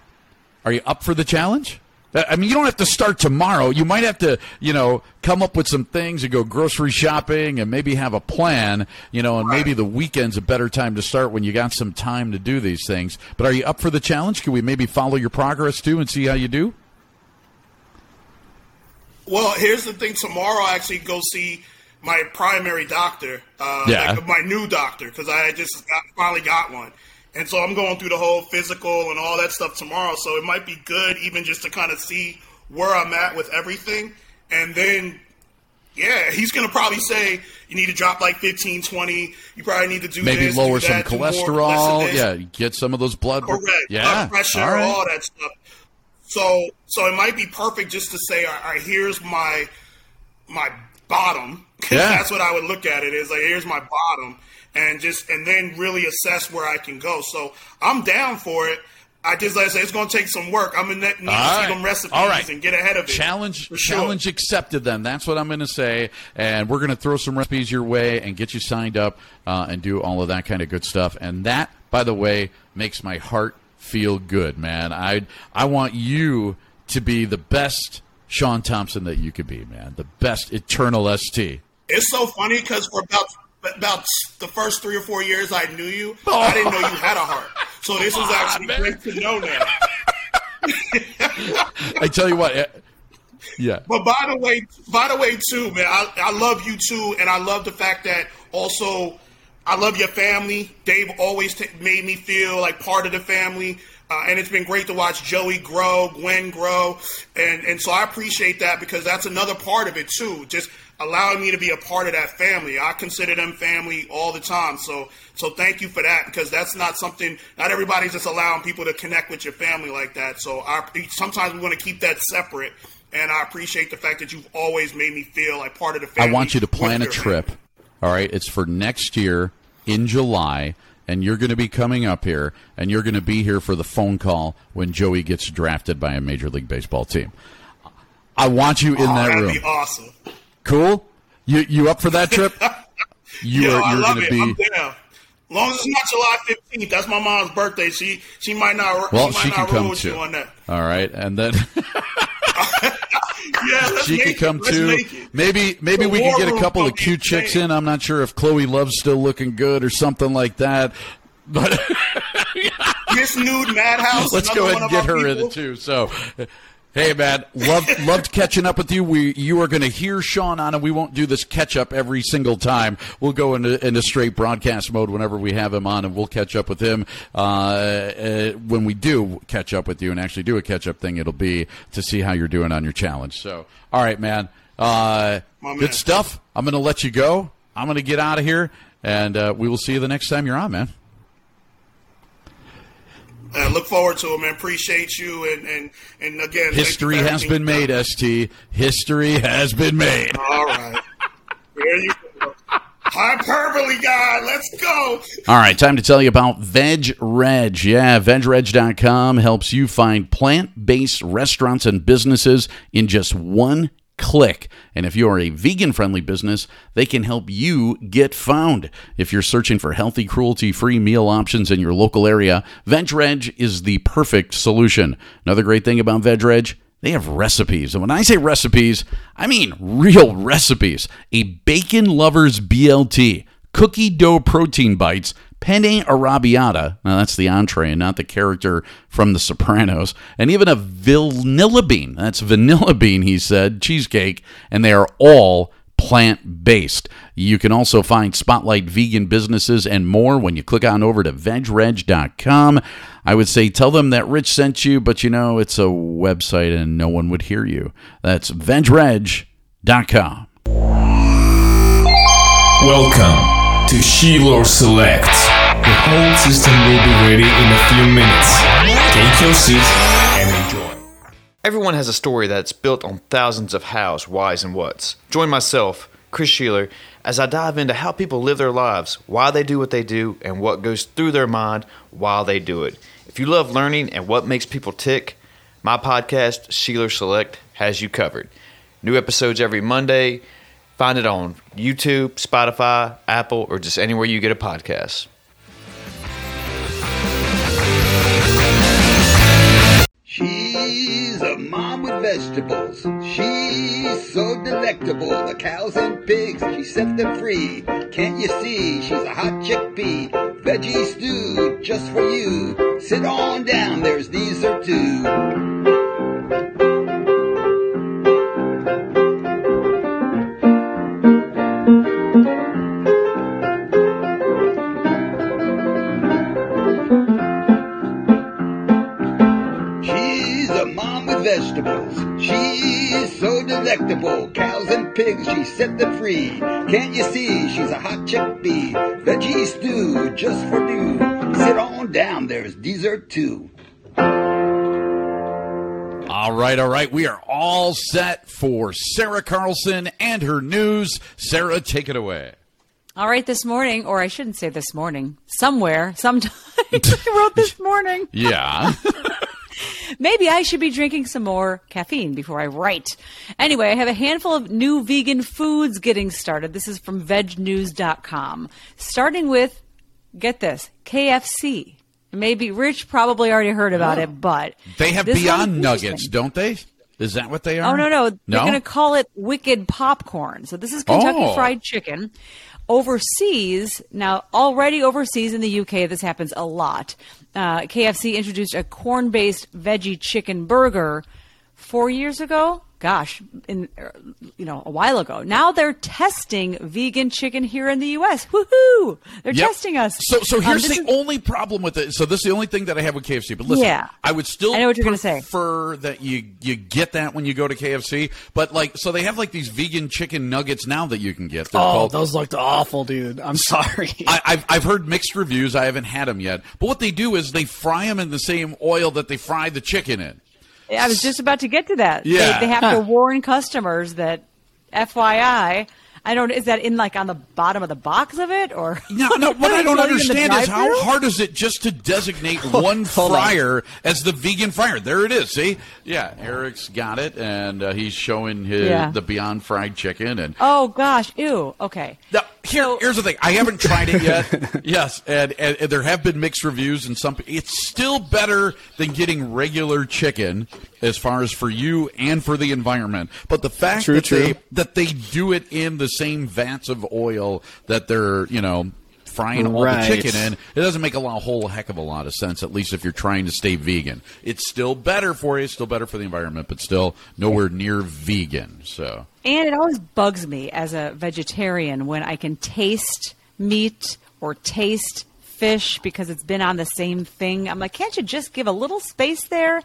Are you up for the challenge? I mean, you don't have to start tomorrow. You might have to, you know, come up with some things and go grocery shopping and maybe have a plan, you know, and maybe the weekend's a better time to start when you got some time to do these things. But are you up for the challenge? Can we maybe follow your progress too and see how you do? Well, here's the thing. Tomorrow, I actually go see my primary doctor. Uh, Yeah. like my new doctor because I just got, finally got one, and so I'm going through the whole physical and all that stuff tomorrow. So it might be good even just to kind of see where I'm at with everything, and then. Yeah, he's going to probably say you need to drop like 15, 20. You probably need to do Maybe this, lower do some that, do more, less of cholesterol. Yeah, get some of those blood. Correct. Yeah, Blood pressure, all right. all that stuff. So, so it might be perfect just to say, all right, here's my my bottom. Yeah. That's what I would look at it is like, here's my bottom, and just and then really assess where I can go. So I'm down for it. I just like I say, it's going to take some work. I'm need to see right. them recipes All right. and get ahead of it. Challenge sure. challenge accepted then. That's what I'm going to say. And we're going to throw some recipes your way and get you signed up uh, and do all of that kind of good stuff. And that, by the way, makes my heart feel good, man. I I want you to be the best Sean Thompson that you could be, man. The best eternal ST. It's so funny because for about about the first three or four years I knew you, I didn't know you had a heart. So this is actually man. great to know now. I tell you what. eh, Yeah. But by the way, by the way, too, man, I, I love you too, and I love the fact that also I love your family. They've always t- made me feel like part of the family, uh, and it's been great to watch Joey grow, Gwen grow, and and so I appreciate that because that's another part of it too. Just allowing me to be a part of that family. I consider them family all the time. So so thank you for that because that's not something. Not everybody's just allowing people to connect with your family like that. So I sometimes we want to keep that separate. And I appreciate the fact that you've always made me feel like part of the family. I want you to plan a trip. family. All right, it's for next year in July, and you're going to be coming up here, and you're going to be here for the phone call when Joey gets drafted by a Major League Baseball team. I want you in Oh, that that'd room. be awesome. Cool. You you up for that trip? You Yo, are I you're love going it. to I'm be. down. As long as it's not July 15th, that's my mom's birthday. She she might not. Well, she, she can not come too. on that. All right, and then Yeah, she can it. come Let's too. it. Maybe maybe The we can get a couple of cute chicks in. I'm not sure if Chloe Love's still looking good or something like that, but. This nude madhouse. Let's go ahead and get her in people. it too. So, hey, man, loved loved catching up with you. We you are going to hear Sean on, and we won't do this catch up every single time. We'll go into into straight broadcast mode whenever we have him on, and we'll catch up with him. Uh, uh, when we do catch up with you and actually do a catch up thing, it'll be to see how you're doing on your challenge. So, all right, man. Uh, good man. stuff. I'm going to let you go. I'm going to get out of here, and uh, we will see you the next time you're on, man. I look forward to it, man. Appreciate you, and and and again, History has been made. St. History has been made. All right, there you go. Hyperbole guy, let's go. All right, time to tell you about Veg Reg. Yeah, vegreg.com helps you find plant based restaurants and businesses in just one click. And if you are a vegan friendly business, they can help you get found. If you're searching for healthy, cruelty free meal options in your local area, VegReg is the perfect solution. Another great thing about VegReg, they have recipes. And when I say recipes, I mean real recipes. A bacon lover's BLT, cookie dough protein bites, penne arrabbiata. Now that's the entree and not the character from The Sopranos. And even a vanilla bean. That's vanilla bean, he said, cheesecake. And they are all plant based. You can also find Spotlight vegan businesses and more when you click on over to vegreg.com. I would say tell them that Rich sent you, but you know, it's a website and no one would hear you. That's vegreg.com. Welcome to Shiloh Select. The whole system will be ready in a few minutes. Take your seat and enjoy. Everyone has a story that's built on thousands of hows, whys, and whats. Join myself, Chris Sheeler, as I dive into how people live their lives, why they do what they do, and what goes through their mind while they do it. If you love learning and what makes people tick, my podcast, Sheeler Select, has you covered. New episodes every Monday. Find it on YouTube, Spotify, Apple, or just anywhere you get a podcast. She's a mom with vegetables. She's so delectable. The cows and pigs, she set them free. Can't you see? She's a hot chickpea. Veggie stew just for you. Sit on down, there's dessert too. She's so delectable. Cows and pigs, she set them free. Can't you see? She's a hot chickpea. Veggie stew just for you. Sit on down, there's dessert too. All right, all right. We are all set for Sarah Carlson and her news. Sarah, take it away. All right, this morning, or I shouldn't say this morning, somewhere, sometime. I wrote this morning. Yeah. Maybe I should be drinking some more caffeine before I write. Anyway, I have a handful of new vegan foods getting started. This is from vegnews.com. Starting with, get this, KFC. Maybe Rich probably already heard about it, but they have Beyond Nuggets, don't they? Is that what they oh, are? Oh no, no, they're No? going to call it Wicked Popcorn. So this is Kentucky Oh. Fried Chicken. Overseas, now already overseas in the UK, this happens a lot. Uh, KFC introduced a corn-based veggie chicken burger four years ago. Gosh, in uh, you know a while ago. Now they're testing vegan chicken here in the U.S. Woohoo! They're Yep. testing us. So, so Um, here's this the is- only problem with it. So this is the only thing that I have with KFC. But listen, Yeah. I would still I know what you're gonna say. prefer that you you get that when you go to KFC. But like, so they have like these vegan chicken nuggets now that you can get. They're Oh, called. those looked awful, dude. I'm sorry. I, I've I've heard mixed reviews. I haven't had them yet. But what they do is they fry them in the same oil that they fry the chicken in. I was just about to get to that. Yeah. They, they have to warn customers that, FYI, I don't. Is that in like on the bottom of the box of it, or No, no. What I don't the understand is how hard is it just to designate one on. fryer as the vegan fryer? There it is. See, yeah, Eric's got it, and uh, he's showing his Yeah. the Beyond Fried Chicken. And Oh gosh, ew. Okay. now, here, So- here's the thing: I haven't tried it yet. yes, and, and, and there have been mixed reviews, and some. It's still better than getting regular chicken, as far as for you and for the environment. But the fact True, that true. they that they do it in the same vats of oil that they're you know frying all the chicken in, it doesn't make a lot, whole heck of a lot of sense. At least if you're trying to stay vegan, it's still better for you, it's still better for the environment, but still nowhere near vegan. So. And it always bugs me as a vegetarian when I can taste meat or taste fish because it's been on the same thing. I'm like, can't you just give a little space there?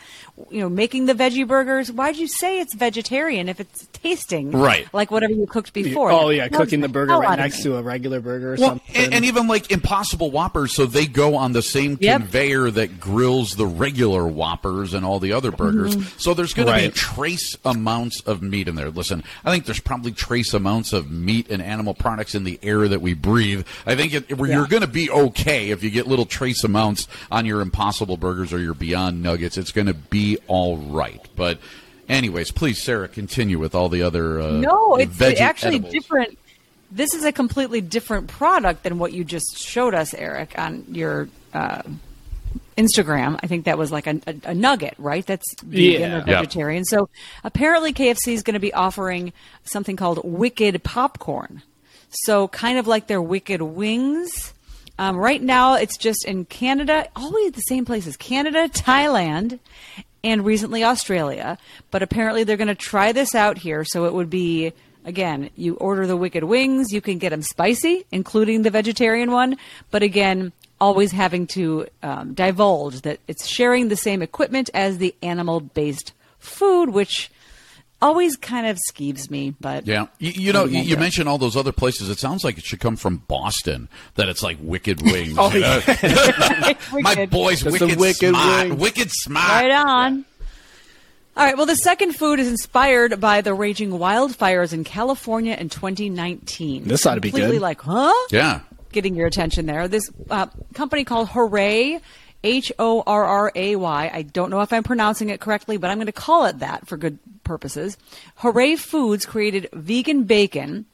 You know, making the veggie burgers. Why'd you say it's vegetarian if it's tasting Right. like whatever you cooked before? oh yeah, bugs cooking the the burger right next me. to a regular burger or Well, something. and, and even like Impossible Whoppers, so they go on the same Yep. conveyor that grills the regular Whoppers and all the other burgers. Mm-hmm. So there's going to be trace amounts of meat in there. Listen, I think there's probably trace amounts of meat and animal products in the air that we breathe. I think it, you're going to be okay if you get little trace amounts on your Impossible Burgers or your Beyond Nuggets. It's going to be all right. But. Anyways, please, Sarah, continue with all the other. Uh, No, it's veggie actually edibles. different. This is a completely different product than what you just showed us, Eric, on your uh, Instagram. I think that was like a, a, a nugget, right? That's vegan Yeah. or Yep. vegetarian. So apparently, KFC is going to be offering something called Wicked Popcorn. So kind of like their Wicked Wings. Um, right now, it's just in Canada, always the same places: Canada, Thailand, and recently Australia. But apparently, they're going to try this out here. So it would be Again, you order the wicked wings, you can get them spicy, including the vegetarian one. But again, always having to um, divulge that it's sharing the same equipment as the animal based food, which always kind of skeeves me. But Yeah, you, you know, you, you mentioned all those other places. It sounds like it should come from Boston. That it's like Wicked Wings. Oh, you know? My boy's It's wicked, Wicked smart. Wing. Wicked smart. Right on. All right. Well, the second food is inspired by the raging wildfires in California in 2019. This ought to be Completely good. like, huh? Yeah. Getting your attention there. This uh, company called Hooray, H O R R A Y. I don't know if I'm pronouncing it correctly, but I'm going to call it that for good purposes. Hooray Foods created vegan bacon.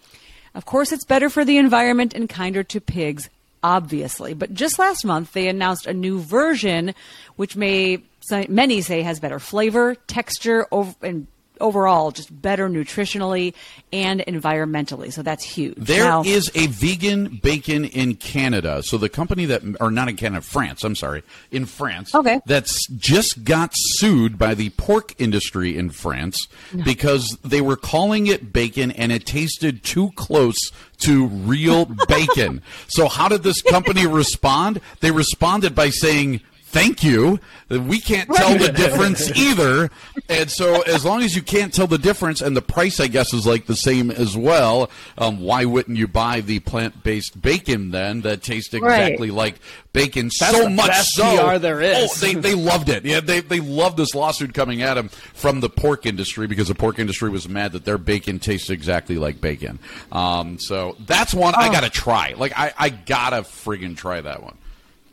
Of course, it's better for the environment and kinder to pigs, obviously. But just last month, they announced a new version, which may many say has better flavor, texture, and overall just better nutritionally and environmentally. So that's huge. There Now- is a vegan bacon in Canada. So the company that, or not in Canada, France, I'm sorry, in France. Okay. That's just got sued by the pork industry in France because they were calling it bacon and it tasted too close to real bacon. So how did this company respond? They responded by saying, Thank you. We can't tell the difference either. And so, as long as you can't tell the difference, and the price, I guess, is like the same as well, um, why wouldn't you buy the plant based bacon then that tastes exactly like bacon? That's so the much best so. PR there is. Oh, they, they loved it. Yeah, they, they loved this lawsuit coming at them from the pork industry because the pork industry was mad that their bacon tastes exactly like bacon. Um, so, that's one I got to try. Like, I, I got to friggin' try that one.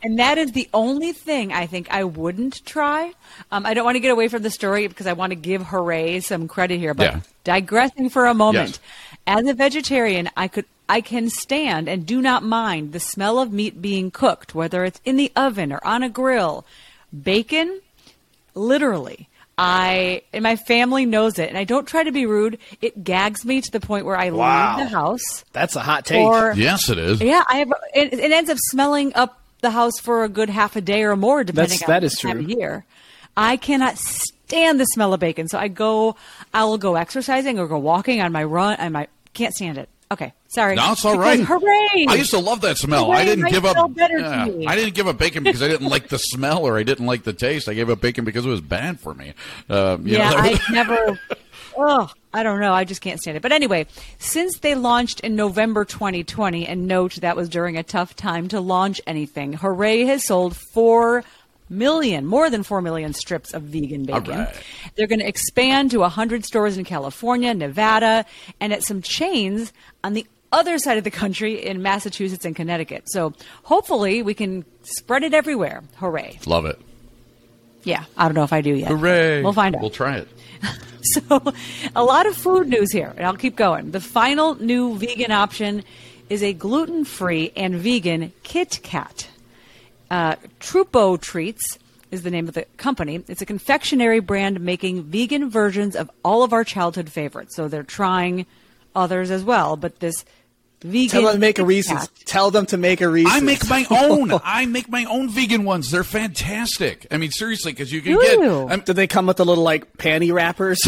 And that is the only thing I think I wouldn't try. Um, I don't want to get away from the story because I want to give Hooray some credit here. But Yeah. digressing for a moment, Yes. as a vegetarian, I could I can stand and do not mind the smell of meat being cooked, whether it's in the oven or on a grill. Bacon, literally. I and my family knows it, and I don't try to be rude. It gags me to the point where I Wow. leave the house. That's a hot take. Or Yes, it is. yeah, I have. It, it ends up smelling up the house for a good half a day or more, depending That's- on that the is time true. of year. I cannot stand the smell of bacon, so I go. I will go exercising or go walking on my run. I might can't stand it. Okay, sorry. No, it's all Because right. Hooray! I used to love that smell. Hooray I didn't might give up. better yeah. I didn't give up bacon because I didn't like the smell or I didn't like the taste. I gave up bacon because it was bad for me. Uh, you Yeah, know, I never. Oh, I don't know. I just can't stand it. But anyway, since they launched in November 2020, and note that was during a tough time to launch anything, Hooray has sold four million, more than four million strips of vegan bacon. right. They're going to expand to 100 stores in California, Nevada, and at some chains on the other side of the country in Massachusetts and Connecticut. So hopefully we can spread it everywhere. Hooray. love it. Yeah, I don't know if I do yet. Hooray! We'll find out. We'll try it. So, a lot of food news here, and I'll keep going. The final new vegan option is a gluten free and vegan Kit Kat. Uh, Trupo Treats is the name of the company. It's a confectionery brand making vegan versions of all of our childhood favorites. So, they're trying others as well, but this vegan. Tell them to make a Kit Reese's. Tell them to make a Reese's. I make my own. I make my own vegan ones. They're fantastic. I mean, seriously, because you can Do get. I'm- Do they come with the little like panty wrappers?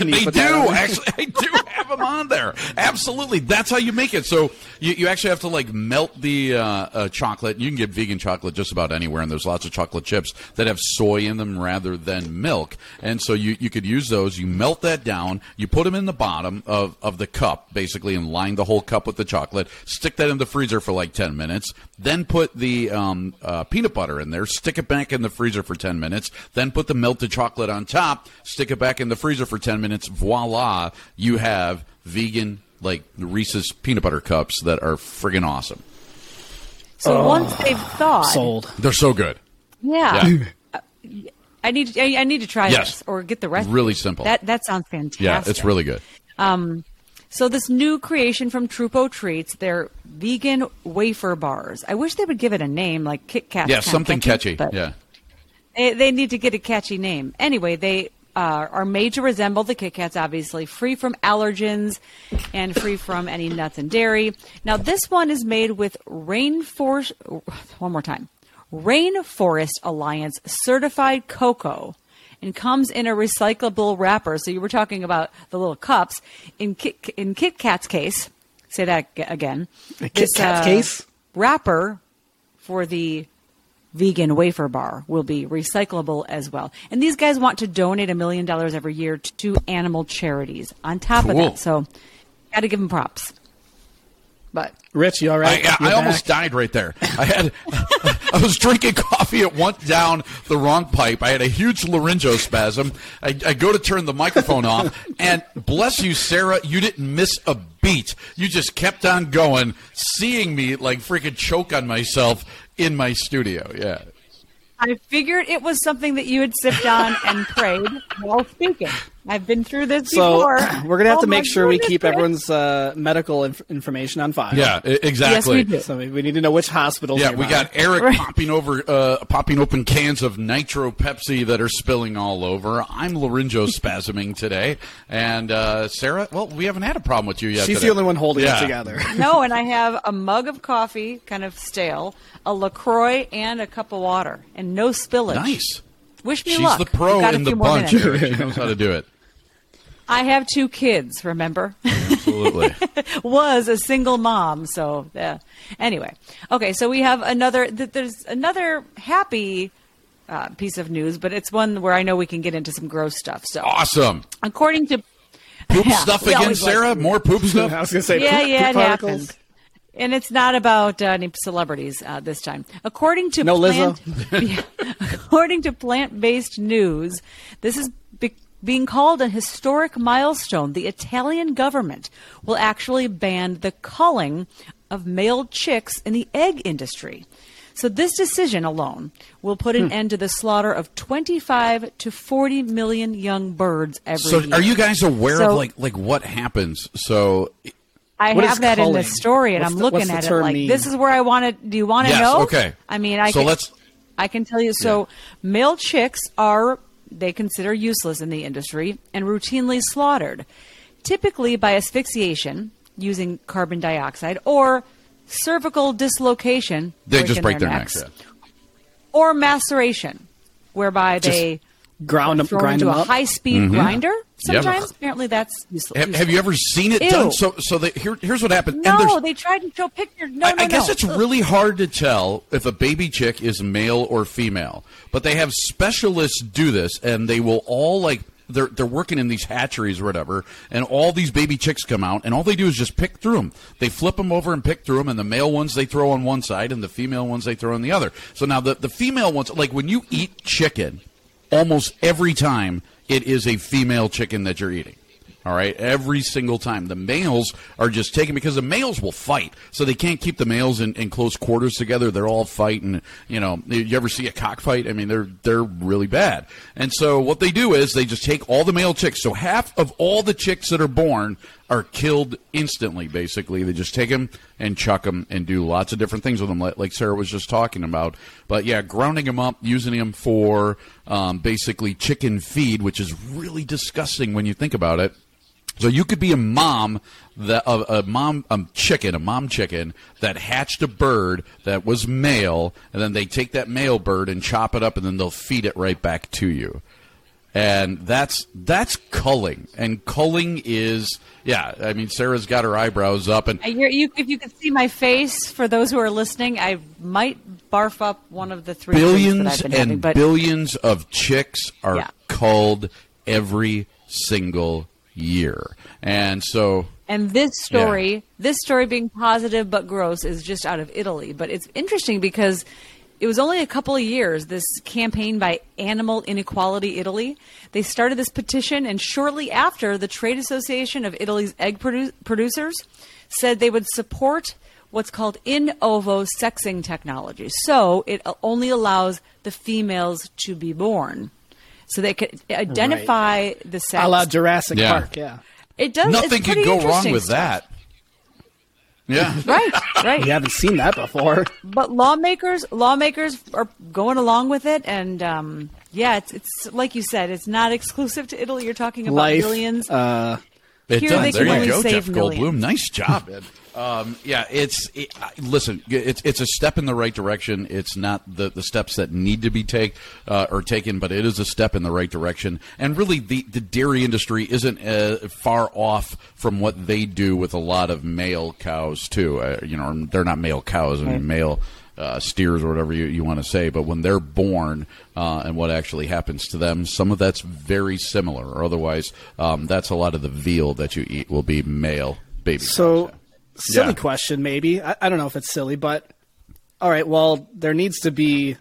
They do actually. I do have them on there. Absolutely, that's how you make it. So you, you actually have to like melt the uh, uh, chocolate. You can get vegan chocolate just about anywhere, and there's lots of chocolate chips that have soy in them rather than milk. And so you you could use those. You melt that down. You put them in the bottom of of the cup, basically, and line the whole cup with the chocolate. Stick that in the freezer for like ten minutes. Then put the um, uh, peanut butter in there. Stick it back in the freezer for ten minutes. Then put the melted chocolate on top. Stick it back in the freezer for ten minutes. Voila! You have vegan like Reese's peanut butter cups that are friggin' awesome. So, once they've thawed, Sold. They're so good. Yeah. Yeah. Uh, I need I, I need to try Yes. this or get the rest. Really simple. That that sounds fantastic. Yeah, it's really good. So this new creation from Trupo Treats, they're vegan wafer bars. I wish they would give it a name like Kit Kat. Yeah, something catchy. but Yeah. They, they need to get a catchy name. Anyway, they uh, are made to resemble the Kit Kats, obviously, free from allergens and free from any nuts and dairy. Now, this one is made with Rainforest. One more time. Rainforest Alliance certified cocoa and comes in a recyclable wrapper. So you were talking about the little cups in Kit, in Kit Kat's case. Say that ag- again. Kit This, Kat's uh, case? wrapper for the vegan wafer bar will be recyclable as well. And these guys want to donate a million dollars every year to, to animal charities. On top Cool. of that, so got to give them props. But Rich, you all right? I, I You're almost died right there. I had, I was drinking coffee. It went down the wrong pipe. I had a huge laryngospasm. I, I go to turn the microphone off, and bless you, Sarah, you didn't miss a beat. You just kept on going, seeing me like freaking choke on myself in my studio. Yeah. I figured it was something that you had sipped on and prayed while speaking. I've been through this So before. we're gonna have Oh to make sure we keep everyone's uh, medical inf- information on file. Yeah, exactly. Yes, we do. So we we need to know which hospitals. Yeah, we by. got Eric Right. popping over, uh, popping open cans of nitro Pepsi that are spilling all over. I'm laryngospasming today, and uh, Sarah. Well, we haven't had a problem with you yet. She's today. the only one holding Yeah. it together. No, and I have a mug of coffee, kind of stale, a LaCroix, and a cup of water, and no spillage. Nice. Wish me She's luck. the pro We've got a in the bunch. She knows how to do it. I have two kids, remember? Absolutely. was a single mom. So uh, anyway, okay. So we have another. Th- there's another happy uh, piece of news, but it's one where I know we can get into some gross stuff. So awesome. according to Poop Yeah, stuff again, always like Sarah. to- More poop I stuff. was gonna say, yeah, poop, yeah, poop it particles. happens. And it's not about uh, any celebrities uh, this time. According to No plant, Yeah. according to plant-based news, this is be- being called a historic milestone. The Italian government will actually ban the culling of male chicks in the egg industry. So this decision alone will put Hmm. an end to the slaughter of 25 to 40 million young birds every So, year. are you guys aware So- of like like what happens? So, I What have is that in the story, and What's I'm the- looking the at it term like mean? this is where I want to. Do you want to Yes, know? okay. I mean, I So can, let's- I can tell you. So male chicks are they consider useless in the industry and routinely slaughtered, typically by asphyxiation using carbon dioxide or cervical dislocation. they just break their necks, necks. yeah. Or maceration, whereby they Ground them, grind into them a up. high-speed grinder. Mm-hmm. Yep. Sometimes, apparently, that's useless. Have, have you ever seen it Ew. done? So, so they, here, here's what happened. and No, they tried to show pictures. No, I, no, I guess no. it's really hard to tell if a baby chick is male or female, but they have specialists do this, and they will all like they're they're working in these hatcheries or whatever, and all these baby chicks come out, and all they do is just pick through them. They flip them over and pick through them, and the male ones they throw on one side, and the female ones they throw on the other. So now the the female ones, like when you eat chicken, almost every time it is a female chicken that you're eating. All right, every single time. The males are just taken because the males will fight, so they can't keep the males in, in close quarters together. They're all fighting. You know, you ever see a cockfight? I mean, they're they're really bad. And so what they do is they just take all the male chicks. So half of all the chicks that are born are killed instantly. Basically, they just take them and chuck them and do lots of different things with them, like, Sarah was just talking about. But yeah, grounding them up, using them for um, basically chicken feed, which is really disgusting when you think about it. So you could be a mom that a mom a chicken, a mom chicken that hatched a bird that was male, and then they take that male bird and chop it up, and then they'll feed it right back to you. And that's that's culling, and culling is yeah. I mean, Sarah's got her eyebrows up, and I hear you, if you could see my face, for those who are listening, I might barf up one of the three billions that I've been and having. But billions of chicks are Yeah. culled every single year, and so and this story, this story being positive but gross, is just out of Italy. But it's interesting because it was only a couple of years. This campaign by Animal Inequality Italy, they started this petition, and shortly after, the Trade Association of Italy's egg produ- producers said they would support what's called in ovo sexing technology. So it only allows the females to be born. So they could identify the sex. A la Jurassic Yeah. Park, yeah. It does. nothing it's could go wrong with stuff. that. Yeah. Right, right. You haven't seen that before. But lawmakers, lawmakers are going along with it, and um, yeah, it's it's like you said, it's not exclusive to Italy. You're talking about Life, billions. uh, It Here does. they there can you only go, save Jeff Goldblum. millions. Nice job, Ed. Um, yeah, it's it, listen. It's it's a step in the right direction. It's not the, the steps that need to be take uh, or taken, but it is a step in the right direction. And really, the, the dairy industry isn't uh, far off from what they do with a lot of male cows too. Uh, you know, they're not male cows. I mean, male uh, steers or whatever you, you want to say. But when they're born uh, and what actually happens to them, some of that's very similar. Or otherwise, um, that's a lot of the veal that you eat will be male baby. So, cows. Silly Yeah. question, maybe. I, I don't know if it's silly, but all right. Well, there needs to be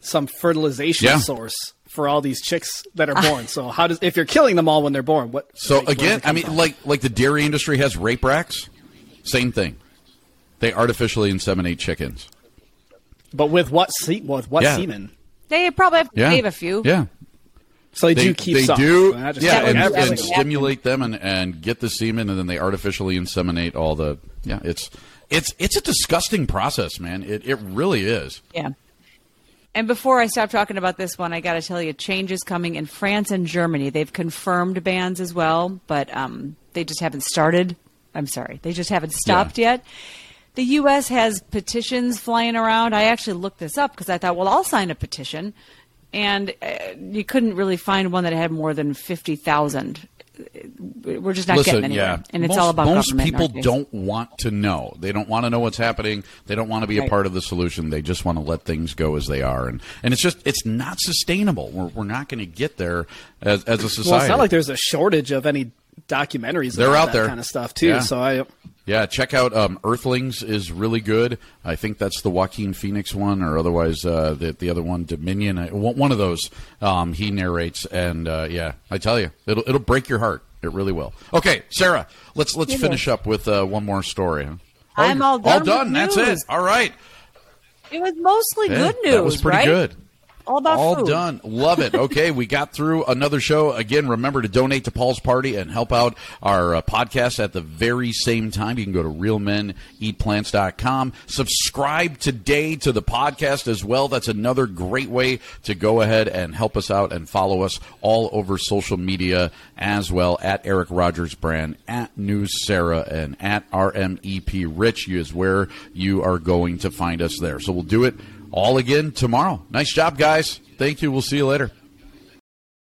some fertilization Yeah. source for all these chicks that are ah. born. so, how does if you're killing them all when they're born? What? So like, again, I mean, from? like like the dairy industry has rape racks. Same thing. They artificially inseminate chickens. but with what? Se- with what Yeah. semen? They probably have to Yeah, save a few. Yeah, So they, they do keep they some. do. Not just Yeah, That and, and stimulate them and, and get the semen, and then they artificially inseminate all the. Yeah, it's it's it's a disgusting process, man. It it really is. Yeah. And before I stop talking about this one, I got to tell you, changes coming in France and Germany. They've confirmed bans as well, but um, they just haven't started. I'm sorry, they just haven't stopped yet. The U.S. has petitions flying around. I actually looked this up because I thought, well, I'll sign a petition, and uh, you couldn't really find one that had more than fifty thousand. We're just not Listen, getting anywhere, yeah, and it's most, all about most people don't want to know. They don't want to know what's happening. They don't want to be a part of the solution. They just want to let things go as they are, and and it's just it's not sustainable. We're we're not going to get there as as a society. Well, it's not like there's a shortage of any documentaries. They're out that there. kind of stuff too. Yeah. So I. Yeah, check out um, Earthlings is really good. I think that's the Joaquin Phoenix one, or otherwise uh, the the other one, Dominion. One of those um, he narrates, and uh, yeah, I tell you, it'll it'll break your heart. It really will. Okay, Sarah, let's let's finish up with uh, one more story. huh? Oh, I'm you're- all done All done. That's it. All right. It was mostly Yeah, good news. That was pretty right? good. All about All food. done. Love it. Okay, we got through another show. Again, remember to donate to Paul's Party and help out our uh, podcast at the very same time. You can go to realmeneatplants.com. Subscribe today to the podcast as well. That's another great way to go ahead and help us out and follow us all over social media as well at Eric Rogers Brand, at News Sarah, and at RMEP Rich is where you are going to find us there. So we'll do it all again tomorrow. Nice job, guys. Thank you. We'll see you later.